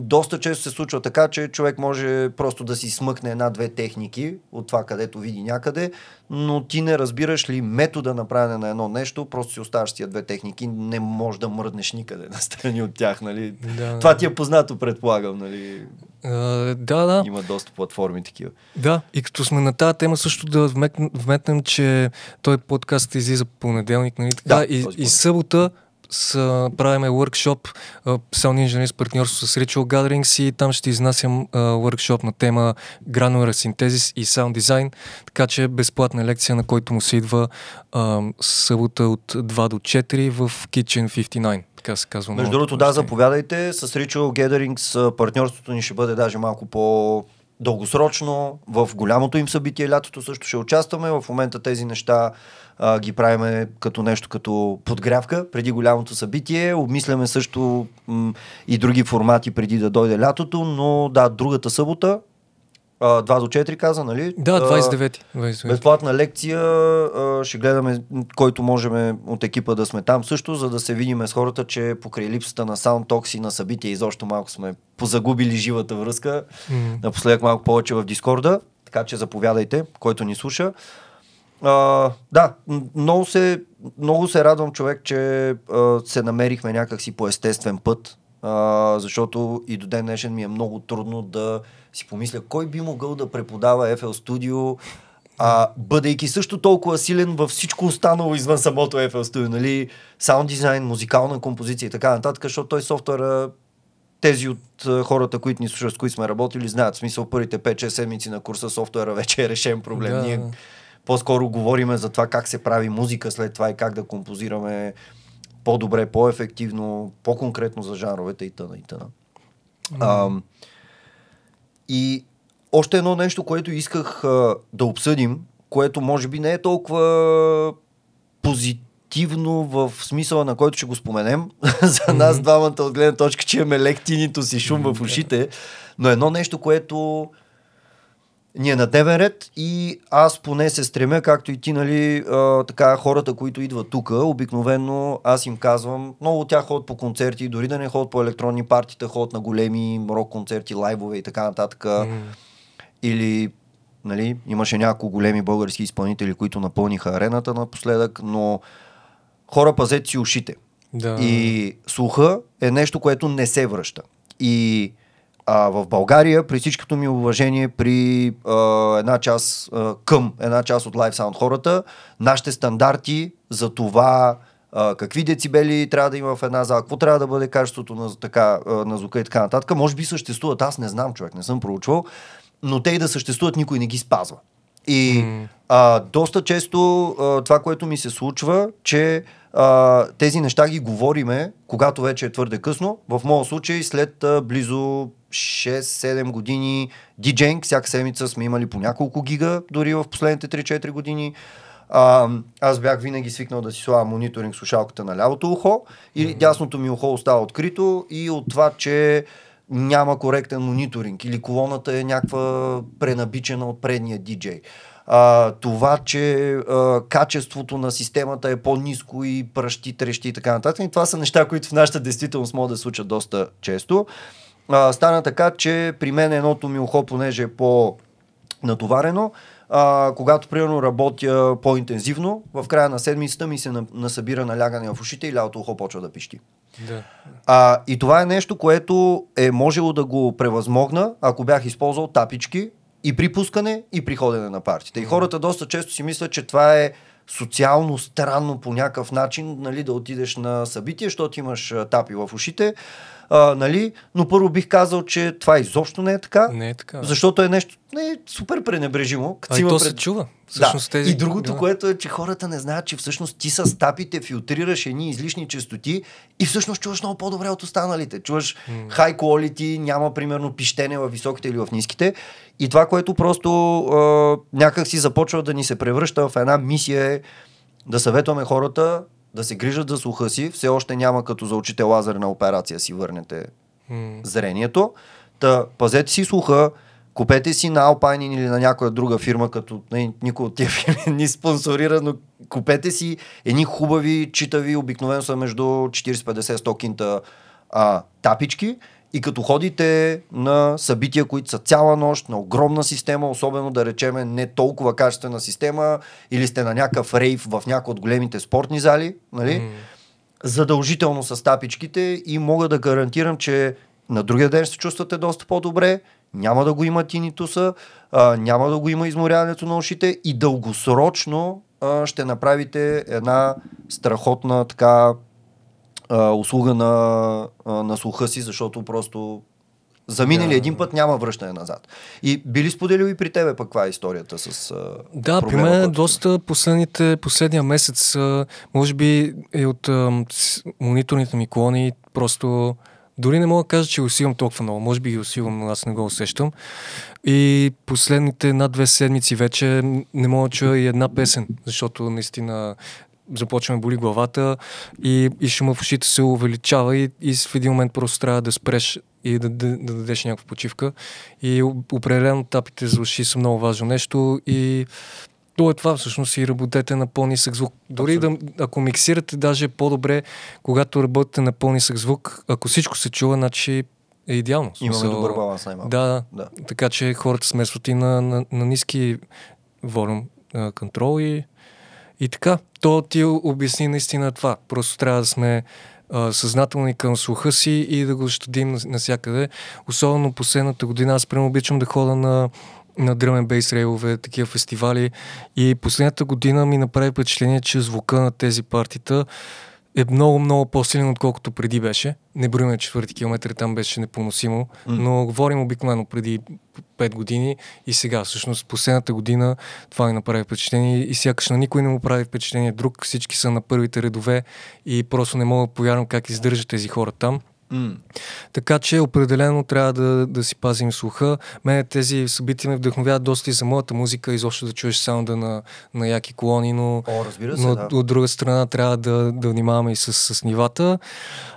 доста често се случва така, че човек може просто да си смъкне една-две техники от това, където види някъде, но ти не разбираш ли метода на правене на едно нещо, просто си оставаш тия две техники, не можеш да мръднеш никъде на страни от тях, нали? Да. Това ти е познато, предполагам, нали? Uh, да, да. Има доста платформи такива. Да, и като сме на тази тема също да вметнем, вметнем че той подкаст излиза понеделник, нали така? Да, и, и събота с, правиме workshop Sound Engineers партньорство с Ritual Gatherings и там ще изнасям uh, workshop на тема Granular Synthesis и Sound Design, така че безплатна лекция, на който му се идва uh, събота от 2 до 4 в Kitchen 59 така се казва. Между другото, да, заповядайте. С Ritual Gatherings партньорството ни ще бъде даже малко по дългосрочно. В голямото им събитие лятото също ще участваме. В момента тези неща а, ги правиме като нещо като подгрявка преди голямото събитие. Обмисляме също м- и други формати преди да дойде лятото, но да, другата събота, 2 до 4 каза, нали? Да, 29. 29. Безплатна лекция. Ще гледаме, който можем от екипа да сме там също, за да се видим с хората, че покрай липсата на саундтокси на събития изобщо малко сме позагубили живата връзка. Mm. Напоследък малко повече в Дискорда. Така че заповядайте, който ни слуша. А, да, много се, много се радвам човек, че а, се намерихме някакси по естествен път, а, защото и до ден днешен ми е много трудно да си помисля кой би могъл да преподава FL Studio, а, бъдейки също толкова силен във всичко останало извън самото FL Studio, нали, саунд дизайн, музикална композиция и така нататък, защото той софтуера тези от хората, които ни слушат, с които сме работили, знаят. В смисъл, първите 5-6 седмици на курса софтуера вече е решен проблем. Да. Ние по-скоро говориме за това как се прави музика след това и как да композираме по-добре, по-ефективно, по-конкретно за жанровете и тъна и тъна. Mm. А, и още едно нещо, което исках а, да обсъдим, което може би не е толкова позитивно в смисъла, на който ще го споменем. За нас двамата от гледна точка, че имаме лектинито си шум в ушите. Но едно нещо, което ни е на дневен ред и аз поне се стремя, както и ти, нали, а, така, хората, които идват тук, обикновено аз им казвам, много от тях ходят по концерти, дори да не ходят по електронни партита, ходят на големи рок концерти, лайвове и така нататък. Mm. Или, нали, имаше няколко големи български изпълнители, които напълниха арената напоследък, но хора пазете си ушите. Да. И слуха е нещо, което не се връща. И а в България, при всичкото ми уважение, при а, една част, а, към една част от Live Sound хората, нашите стандарти за това а, какви децибели трябва да има в една зала, какво трябва да бъде качеството на, така, на звука и така нататък, може би съществуват, аз не знам човек, не съм проучвал, но те и да съществуват, никой не ги спазва. И mm. а, доста често а, това, което ми се случва, че а, тези неща ги говориме, когато вече е твърде късно. В моят случай след а, близо 6-7 години диджейнг, всяка седмица сме имали по няколко гига, дори в последните 3-4 години. А, аз бях винаги свикнал да си слагам мониторинг слушалката на лявото ухо и mm-hmm. дясното ми ухо остава открито и от това, че няма коректен мониторинг или колоната е някаква пренабичена от предния диджей. А, това, че а, качеството на системата е по-низко и пръщи, трещи и така нататък. И това са неща, които в нашата действителност могат да се случат доста често а, стана така, че при мен едното ми ухо, понеже е по-натоварено, а, когато примерно работя по-интензивно, в края на седмицата ми се насъбира налягане в ушите и лявото ухо почва да пищи. Да. А, и това е нещо, което е можело да го превъзмогна, ако бях използвал тапички и при пускане, и при ходене на партите. И хората доста често си мислят, че това е социално странно по някакъв начин, нали, да отидеш на събитие, защото имаш тапи в ушите. А, нали? но първо бих казал, че това изобщо не е така, Не е така. защото е нещо не е супер пренебрежимо. като А и то пред- се чува. да. Всъщност тези... И другото, да. което е, че хората не знаят, че всъщност ти с тапите филтрираш едни излишни частоти и всъщност чуваш много по-добре от останалите. Чуваш high quality, няма примерно пищене в високите или в ниските. И това, което просто а, някак си започва да ни се превръща в една мисия е да съветваме хората да се грижат за слуха си. Все още няма като за очите лазерна операция си върнете М. зрението. Та пазете си слуха, купете си на Alpine или на някоя друга фирма, като не, никой от тия фирми ни спонсорира, но купете си едни хубави, читави, обикновено са между 40-50-100 кинта а, тапички и като ходите на събития, които са цяла нощ, на огромна система, особено да речеме не толкова качествена система, или сте на някакъв рейв в някои от големите спортни зали, нали? М. задължително с тапичките и мога да гарантирам, че на другия ден ще се чувствате доста по-добре, няма да го има тинитуса, а, няма да го има изморяването на ушите и дългосрочно а, ще направите една страхотна така а, услуга на, а, на слуха си, защото просто заминали Да. един път няма връщане назад. И били споделил и при тебе пък каква е историята с а, Да, при мен е който- доста последните, последния месец, а, може би е от с- мониторните ми колони, просто дори не мога да кажа, че усилвам толкова много. Може би ги усилвам, но аз не го усещам. И последните над две седмици вече не мога да чуя и една песен, защото наистина започваме боли главата и, и шума в ушите се увеличава и, и в един момент просто трябва да спреш и да, да, да дадеш някаква почивка. И определено тапите за уши са много важно нещо и то е това всъщност и работете на по-нисък звук. Дори да, ако миксирате даже е по-добре, когато работите на по-нисък звук, ако всичко се чува, значи е идеално. Имаме смисъл- добър баланс най-малко. Да, да, така че хората смесват и на, на, на ниски волюм контрол и, и така. То ти обясни наистина това. Просто трябва да сме а, съзнателни към слуха си и да го щадим на- навсякъде. Особено последната година аз прямо обичам да хода на на дръмен бейс рейлове, такива фестивали. И последната година ми направи впечатление, че звука на тези партита е много, много по-силен, отколкото преди беше. Не броиме четвърти километри, там беше непоносимо, но говорим обикновено преди 5 години и сега. Всъщност последната година това ми направи впечатление и сякаш на никой не му прави впечатление друг. Всички са на първите редове и просто не мога да повярвам как издържат тези хора там. М. Така че определено трябва да, да си пазим слуха. Мене тези събития ме вдъхновяват доста и за моята музика, изобщо да чуеш саунда на, на яки колони, но, О, разбира се, но да. от друга страна трябва да, да внимаваме и с, с нивата.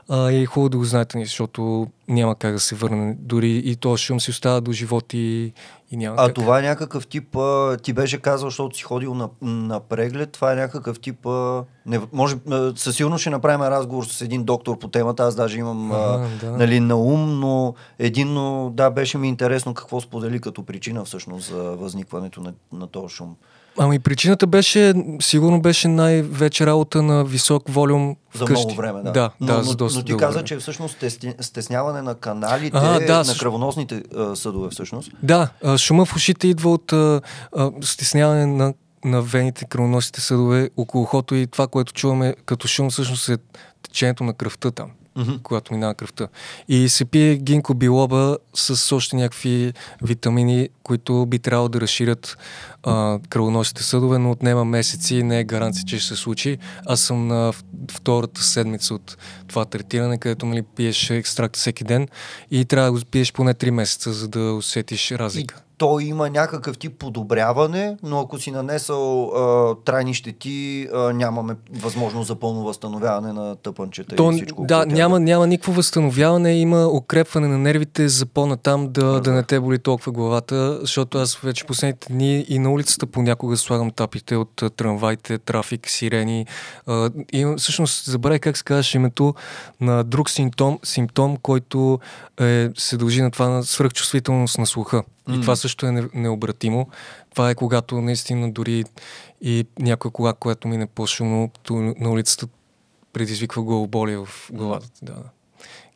А, и е хубаво да го знаете, защото няма как да се върне. Дори и то шум си остава до живот и, и няма А как. това е някакъв тип, а, ти беше казал, защото си ходил на, на преглед, това е някакъв тип, а, не, може, а, със сигурност ще направим разговор с един доктор по темата, аз даже имам а, Ага, да. нали, на ум, но единно, да, беше ми интересно какво сподели като причина всъщност за възникването на, на този шум. Ами причината беше, сигурно беше най-вече работа на висок волюм За вкъщи. много време, да. Да, но, да, но, за доста но ти каза, време. че всъщност стесняване на каналите, А, да, на кръвоносните а, съдове всъщност. Да, а, шума в ушите идва от а, а, стесняване на, на вените, кръвоносните съдове около ухото и това, което чуваме като шум, всъщност е течението на кръвта там, Мгм. когато минава кръвта. И се пие гинко билоба с още някакви витамини, които би трябвало да разширят а, кръвоносните съдове, но отнема месеци и не е гаранция, че ще се случи. Аз съм на втората седмица от това третиране, където нали, пиеш екстракт всеки ден и трябва да го пиеш поне 3 месеца, за да усетиш И той има някакъв тип подобряване, но ако си нанесъл а, трайни щети, а, нямаме възможност за пълно възстановяване на тъпънчета То, и всичко. да, няма, няма никакво възстановяване, има укрепване на нервите за по-натам да, да не те боли толкова главата, защото аз вече последните дни и на улицата понякога слагам тапите от трамвайте, трафик, сирени. А, и всъщност забравя как се казваш името на друг симптом, симптом който е, се дължи на това на свръхчувствителност на слуха. И това също е не- необратимо. Това е когато наистина дори и някоя кола, която мине по-шумно на улицата, предизвиква главоболие в главата. Да.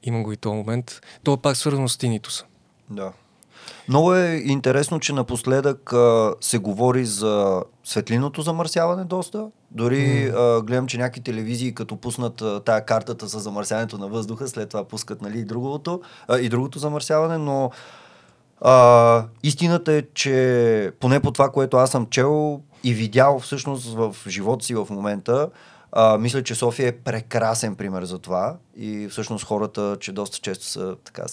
Има го и този момент. То е пак свързано с тинитуса. Да. Много е интересно, че напоследък а, се говори за светлиното замърсяване доста. Дори mm. а, гледам, че някакви телевизии, като пуснат а, тая картата за замърсяването на въздуха, след това пускат нали, и, другото, а, и другото замърсяване, но а, истината е, че поне по това, което аз съм чел и видял всъщност в живота си в момента, а, мисля, че София е прекрасен пример за това и всъщност хората, че доста често са така,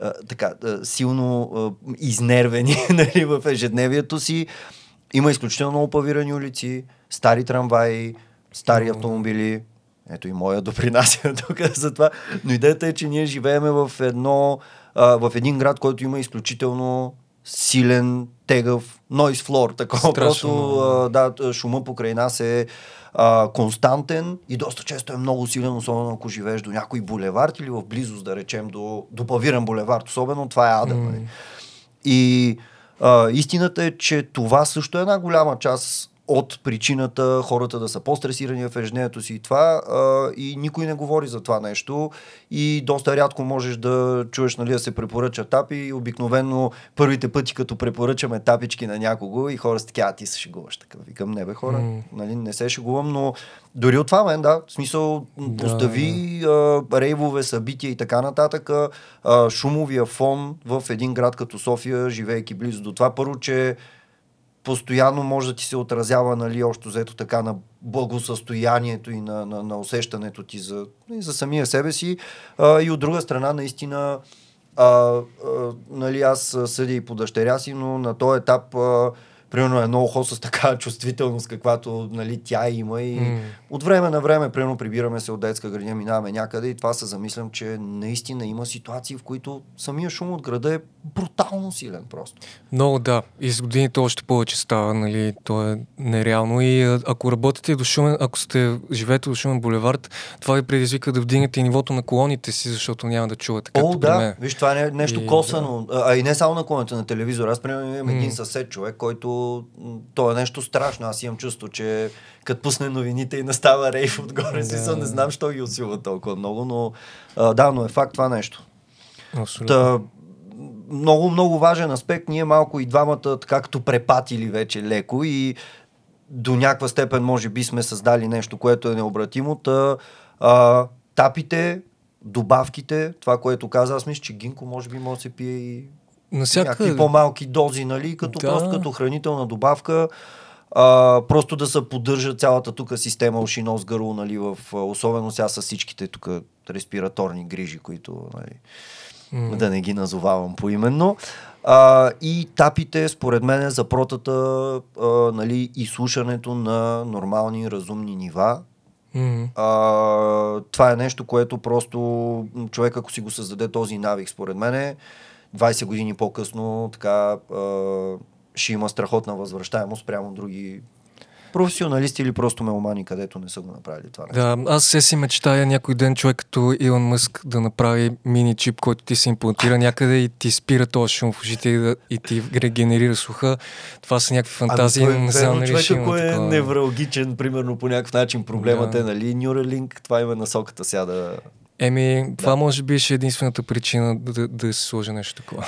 а, така а, силно а, изнервени нали, в ежедневието си. Има изключително много павирани улици, стари трамваи, стари автомобили. Ето и моя допринася тук за това. Но идеята е, че ние живееме в едно а, в един град, който има изключително силен, тегъв noise floor. Такова просто а, да, шума покрай нас е а, константен и доста често е много силен, особено ако живееш до някой булевард или в близост, да речем, до, до павиран булевард. Особено това е ада. Mm. И а, истината е, че това също е една голяма част от причината хората да са по-стресирани в ежедневието си и това а, и никой не говори за това нещо и доста рядко можеш да чуеш нали, да се препоръча тапи и обикновено първите пъти като препоръчаме тапички на някого и хора са така, а ти се шегуваш така. Викам, не бе хора, mm. нали, не се шегувам, но дори от това мен, да, в смисъл да, постави а, рейвове, събития и така нататък, а, шумовия фон в един град като София, живеейки близо до това. Първо, че постоянно може да ти се отразява, нали, още взето така на благосъстоянието и на, на, на усещането ти за, и за самия себе си. А, и от друга страна, наистина, а, а, нали, аз съдя и по дъщеря си, но на този етап а, примерно едно ухо с такава чувствителност, каквато нали, тя има и mm. от време на време, примерно прибираме се от детска градина, минаваме някъде и това се замислям, че наистина има ситуации, в които самия шум от града е брутално силен просто. Много да. И с годините още повече става, нали, то е нереално и ако работите до шумен, ако сте живеете до шумен булевард, това ви предизвика да вдигнете нивото на колоните си, защото няма да чувате. О, да. Мен. Виж, това е нещо и, косано. Да. А и не само на колоните на телевизора. Аз, примерно, имам mm. един съсед човек, който то е нещо страшно. Аз имам чувство, че като пусне новините и настава рейф отгоре, да. не знам, що ги усилва толкова много, но а, да, но е факт това нещо. Та, много, много важен аспект. Ние малко и двамата, така като препатили вече леко и до някаква степен може би сме създали нещо, което е необратимо. Та, а, тапите, добавките, това, което каза, аз мисля, че Гинко може би може да се пие и Насякъде... някакви по-малки дози, нали, като да. просто като хранителна добавка. А, просто да се поддържа цялата тук система уши, нос, гърло, нали, в, особено сега с всичките тук респираторни грижи, които нали, mm. да не ги назовавам поименно. А, и тапите, според мен, за протата а, нали, и слушането на нормални, разумни нива. Mm-hmm. А, това е нещо, което просто човек, ако си го създаде този навик, според мен, е 20 години по-късно така ще има страхотна възвръщаемост прямо други професионалисти или просто меломани, където не са го направили това. Да, аз се си мечтая някой ден човек като Илон Мъск да направи мини чип, който ти се имплантира някъде и ти спира този шум в ушите и, да, и ти регенерира слуха. Това са някакви фантазии. Ами, не знам, човек, ако е такова... невралгичен, примерно по някакъв начин проблемът да. е, нали, Neuralink, това има насоката сега да Еми, това да. може би ще е единствената причина да, да, да се сложи нещо такова.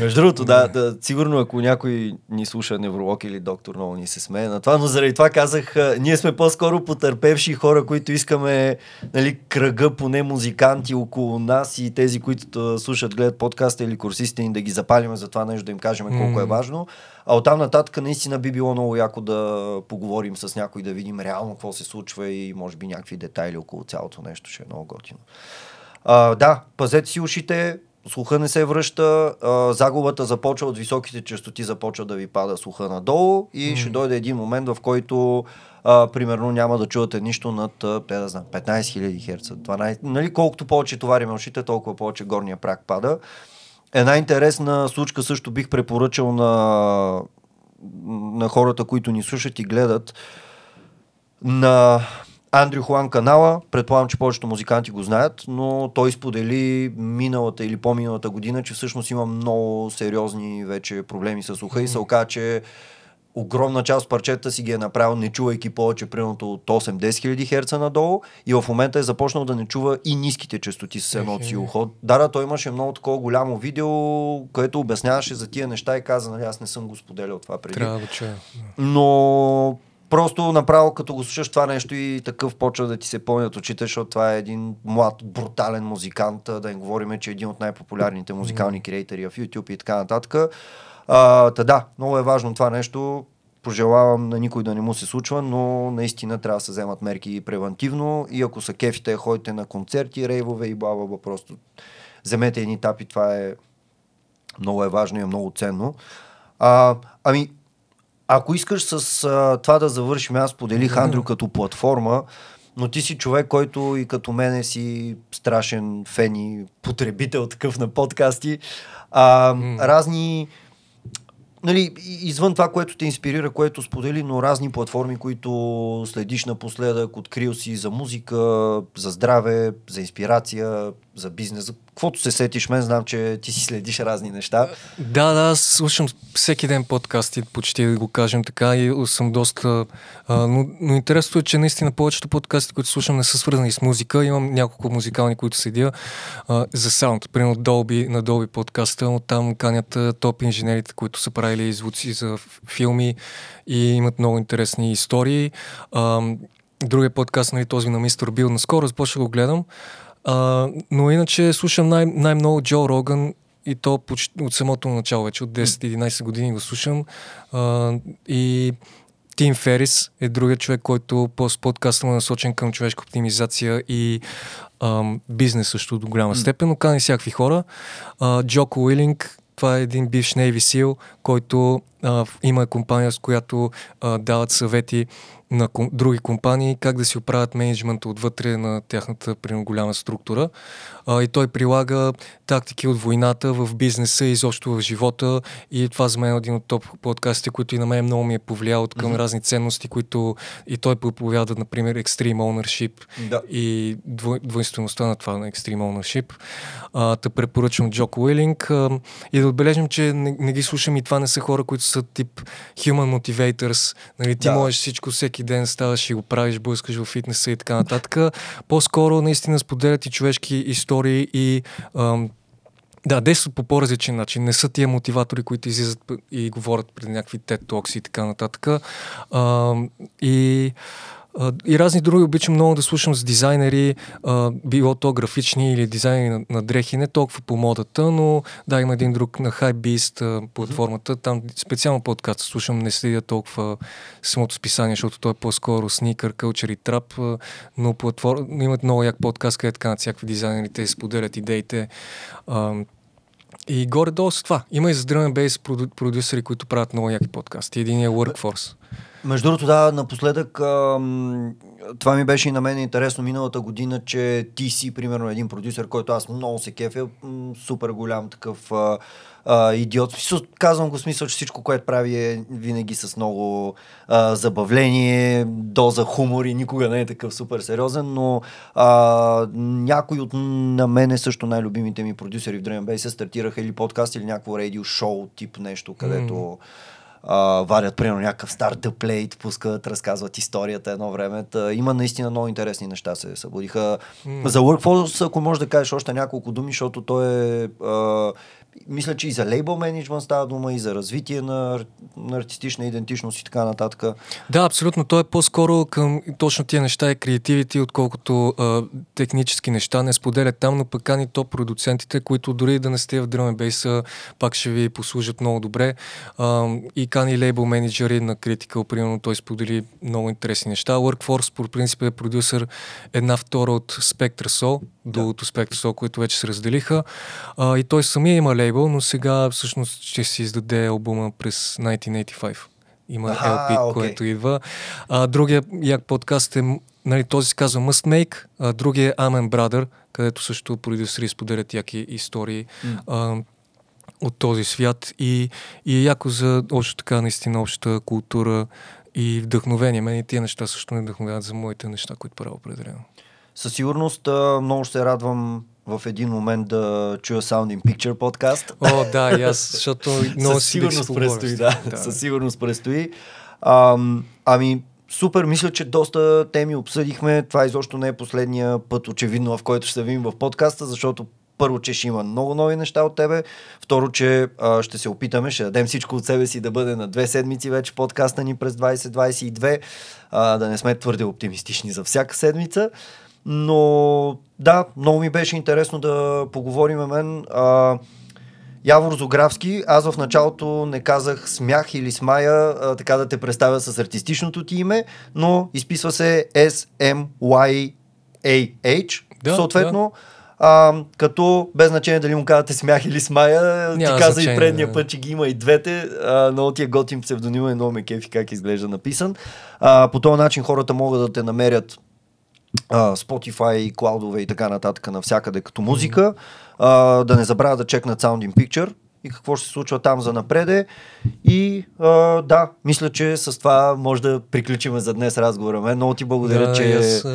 Между другото, да, да, сигурно ако някой ни слуша невролог или доктор, много ни се смее на това, но заради това казах, ние сме по-скоро потърпевши хора, които искаме нали, кръга поне музиканти около нас и тези, които слушат, гледат подкаста или курсистите ни да ги запалиме за това нещо, да им кажем колко е важно. А оттам нататък наистина би било много яко да поговорим с някой, да видим реално какво се случва и може би някакви детайли около цялото нещо. Ще е много готино. А, да, пазете си ушите, слуха не се връща, а, загубата започва от високите частоти, започва да ви пада слуха надолу и mm. ще дойде един момент, в който а, примерно няма да чувате нищо над, те да знам, 15 000 Hz. 12, нали, колкото повече товариме ушите, толкова повече горния прак пада. Една интересна случка също бих препоръчал на, на хората, които ни слушат и гледат. На Андрю Хуан канала, предполагам, че повечето музиканти го знаят, но той сподели миналата или по-миналата година, че всъщност има много сериозни вече проблеми с уха и се оказа, че огромна част от парчета си ги е направил, не чувайки повече, примерно от 8-10 хиляди херца надолу и в момента е започнал да не чува и ниските частоти с едното си ухо. Да, да, той имаше много такова голямо видео, което обясняваше за тия неща и каза, нали, аз не съм го споделял това преди. Трябва да чуя. Но просто направо като го слушаш това нещо и такъв почва да ти се пълнят очите, защото това е един млад, брутален музикант, да не говорим, че е един от най-популярните музикални креатори в YouTube и така нататък. А, та да, много е важно това нещо. Пожелавам на никой да не му се случва, но наистина трябва да се вземат мерки превентивно и ако са кефите, ходите на концерти, рейвове и бла, бла, просто вземете едни тапи, това е много е важно и е много ценно. А, ами, ако искаш с а, това да завършим, аз поделих Андрю като платформа, но ти си човек, който и като мене си страшен фен и потребител такъв на подкасти. А, mm. Разни нали, извън това, което те инспирира, което сподели, но разни платформи, които следиш напоследък, открил си за музика, за здраве, за инспирация, за бизнес, каквото се сетиш, мен знам, че ти си следиш разни неща. Да, да, аз слушам всеки ден подкасти, почти да го кажем така, и съм доста... А, но, но интересното е, че наистина повечето подкасти, които слушам, не са свързани с музика. Имам няколко музикални, които следя а, за саунд. Примерно Dolby, на Dolby подкаста, но там канят топ инженерите, които са правили звуци за филми и имат много интересни истории. А, другия подкаст, нали, този на Мистер Бил, наскоро започнах го гледам. А, но иначе слушам най- най-много Джо Роган и то почти от самото начало, вече от 10-11 години го слушам. А, и Тим Ферис е другия човек, който по подкаста му е насочен към човешка оптимизация и ам, бизнес също до голяма степен, но кани всякакви хора. А, Джоко Уилинг, това е един бивш Navy SEAL, който а, има компания, с която а, дават съвети на ком, други компании как да си оправят менеджмента отвътре на тяхната примерно, голяма структура. А, и той прилага тактики от войната в бизнеса и изобщо в живота. И това за мен е един от топ подкастите, които и на мен много ми е повлиял от към mm-hmm. разни ценности, които и той проповяда, например, Extreme Ownership да. и дво, двойствеността на това на Extreme Ownership. А, те препоръчвам Джок Уилинг а, и да отбележим, че не, не ги слушам и това не са хора, които са тип human motivators. Нали, ти да. можеш всичко всеки ден ставаш и го правиш, блъскаш в фитнеса и така нататък. По-скоро наистина споделят и човешки истории и ам, да, действат по по-различен начин. Не са тия мотиватори, които излизат и говорят пред някакви TED Talks и така нататък. А, и и разни други обичам много да слушам с дизайнери, а, било то графични или дизайнери на, на дрехи, не толкова по модата, но да, има един друг на Hypebeast платформата, там специално подкаст слушам, не следя толкова самото списание, защото той е по-скоро сникър, кълчер и трап, но платформ... имат много як подкаст, където така на всякакви дизайнери, те споделят идеите. А, и горе-долу с това. Има и за Drum Bass продюсери, които правят много яки подкасти. Един е Workforce. Между другото, да, напоследък ам, това ми беше и на мен интересно миналата година, че ти си, примерно, един продюсер, който аз много се кефя, супер голям такъв а, а, идиот. Казвам го смисъл, че всичко, което прави е винаги с много а, забавление, доза хумор и никога не е такъв супер сериозен, но а, някой от на мен е също най-любимите ми продюсери в Dream Base стартираха или подкаст или някакво радио шоу тип нещо, където mm а, варят, примерно, някакъв стартъп плейт, пускат, разказват историята едно време. Та, има наистина много интересни неща се събудиха. Mm. За Workforce, ако можеш да кажеш още няколко думи, защото той е а, мисля, че и за лейбъл менеджмент става дума, и за развитие на, на артистична идентичност и така нататък. Да, абсолютно. Той е по-скоро към точно тия неща и креативити, отколкото а, технически неща. Не споделят там, но пък кани топ продуцентите, които дори да не сте в Drum Base, пак ще ви послужат много добре. А, и кани лейбъл менеджери на Critical, примерно той сподели много интересни неща. Workforce, по принцип е продюсер една втора от Spectre Soul, другото Spectre Soul, които вече се разделиха. А, и той самия има лейбъл, но сега всъщност ще си издаде албума през 1985. Има Аха, LP, okay. което идва. А, другия як подкаст е, нали, този се казва Must Make, а, другия е Amen Brother, където също продюсери споделят яки истории. Mm. А, от този свят и, и е яко за още така наистина общата култура и вдъхновение. Мен и тия неща също не вдъхновяват за моите неща, които правя определено. Със сигурност много се радвам в един момент да чуя Sound in Picture подкаст. О, да, и аз, защото много Със сигурност предстои, да. да. Със сигурност предстои. Ам, ами, супер, мисля, че доста теми обсъдихме. Това изобщо не е последния път, очевидно, в който ще се видим в подкаста, защото първо, че ще има много нови неща от тебе. Второ, че а, ще се опитаме, ще дадем всичко от себе си да бъде на две седмици вече подкаста ни през 2022. А, да не сме твърде оптимистични за всяка седмица. Но да, много ми беше интересно да поговорим мен. А, Явор Зографски, аз в началото не казах смях или смая, а, така да те представя с артистичното ти име, но изписва се S-M-Y-A-H. Да, съответно, да. А, като без значение дали му казвате смях или смая, Няма ти каза значение, и предния да. път, че ги има и двете. А, много ти е готин псевдонима и много ме кефи как изглежда написан. А, по този начин хората могат да те намерят Uh, Spotify, клаудове и така нататък навсякъде като музика. Uh, да не забравя да чекнат Sound in Picture и какво ще се случва там за напреде. И uh, да, мисля, че с това може да приключим за днес разговора. Мен много ти благодаря, да, че аз...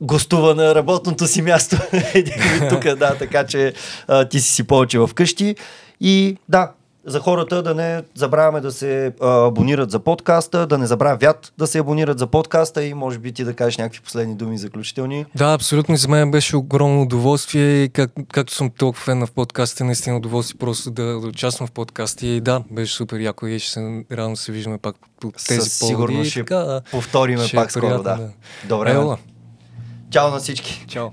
гостува на работното си място. тук, да, така че uh, ти си си повече вкъщи. И да, за хората да не забравяме да се а, абонират за подкаста, да не забравят да се абонират за подкаста и може би ти да кажеш някакви последни думи заключителни. Да, абсолютно. За мен беше огромно удоволствие. Как, както съм толкова фен на подкаста, наистина удоволствие просто да, да участвам в подкаста. И да, беше супер яко и ще се да се виждаме пак по тези Със сигурно ще така, повториме ще е пак скоро. Да. да. Добре. Ела. Чао на всички. Чао.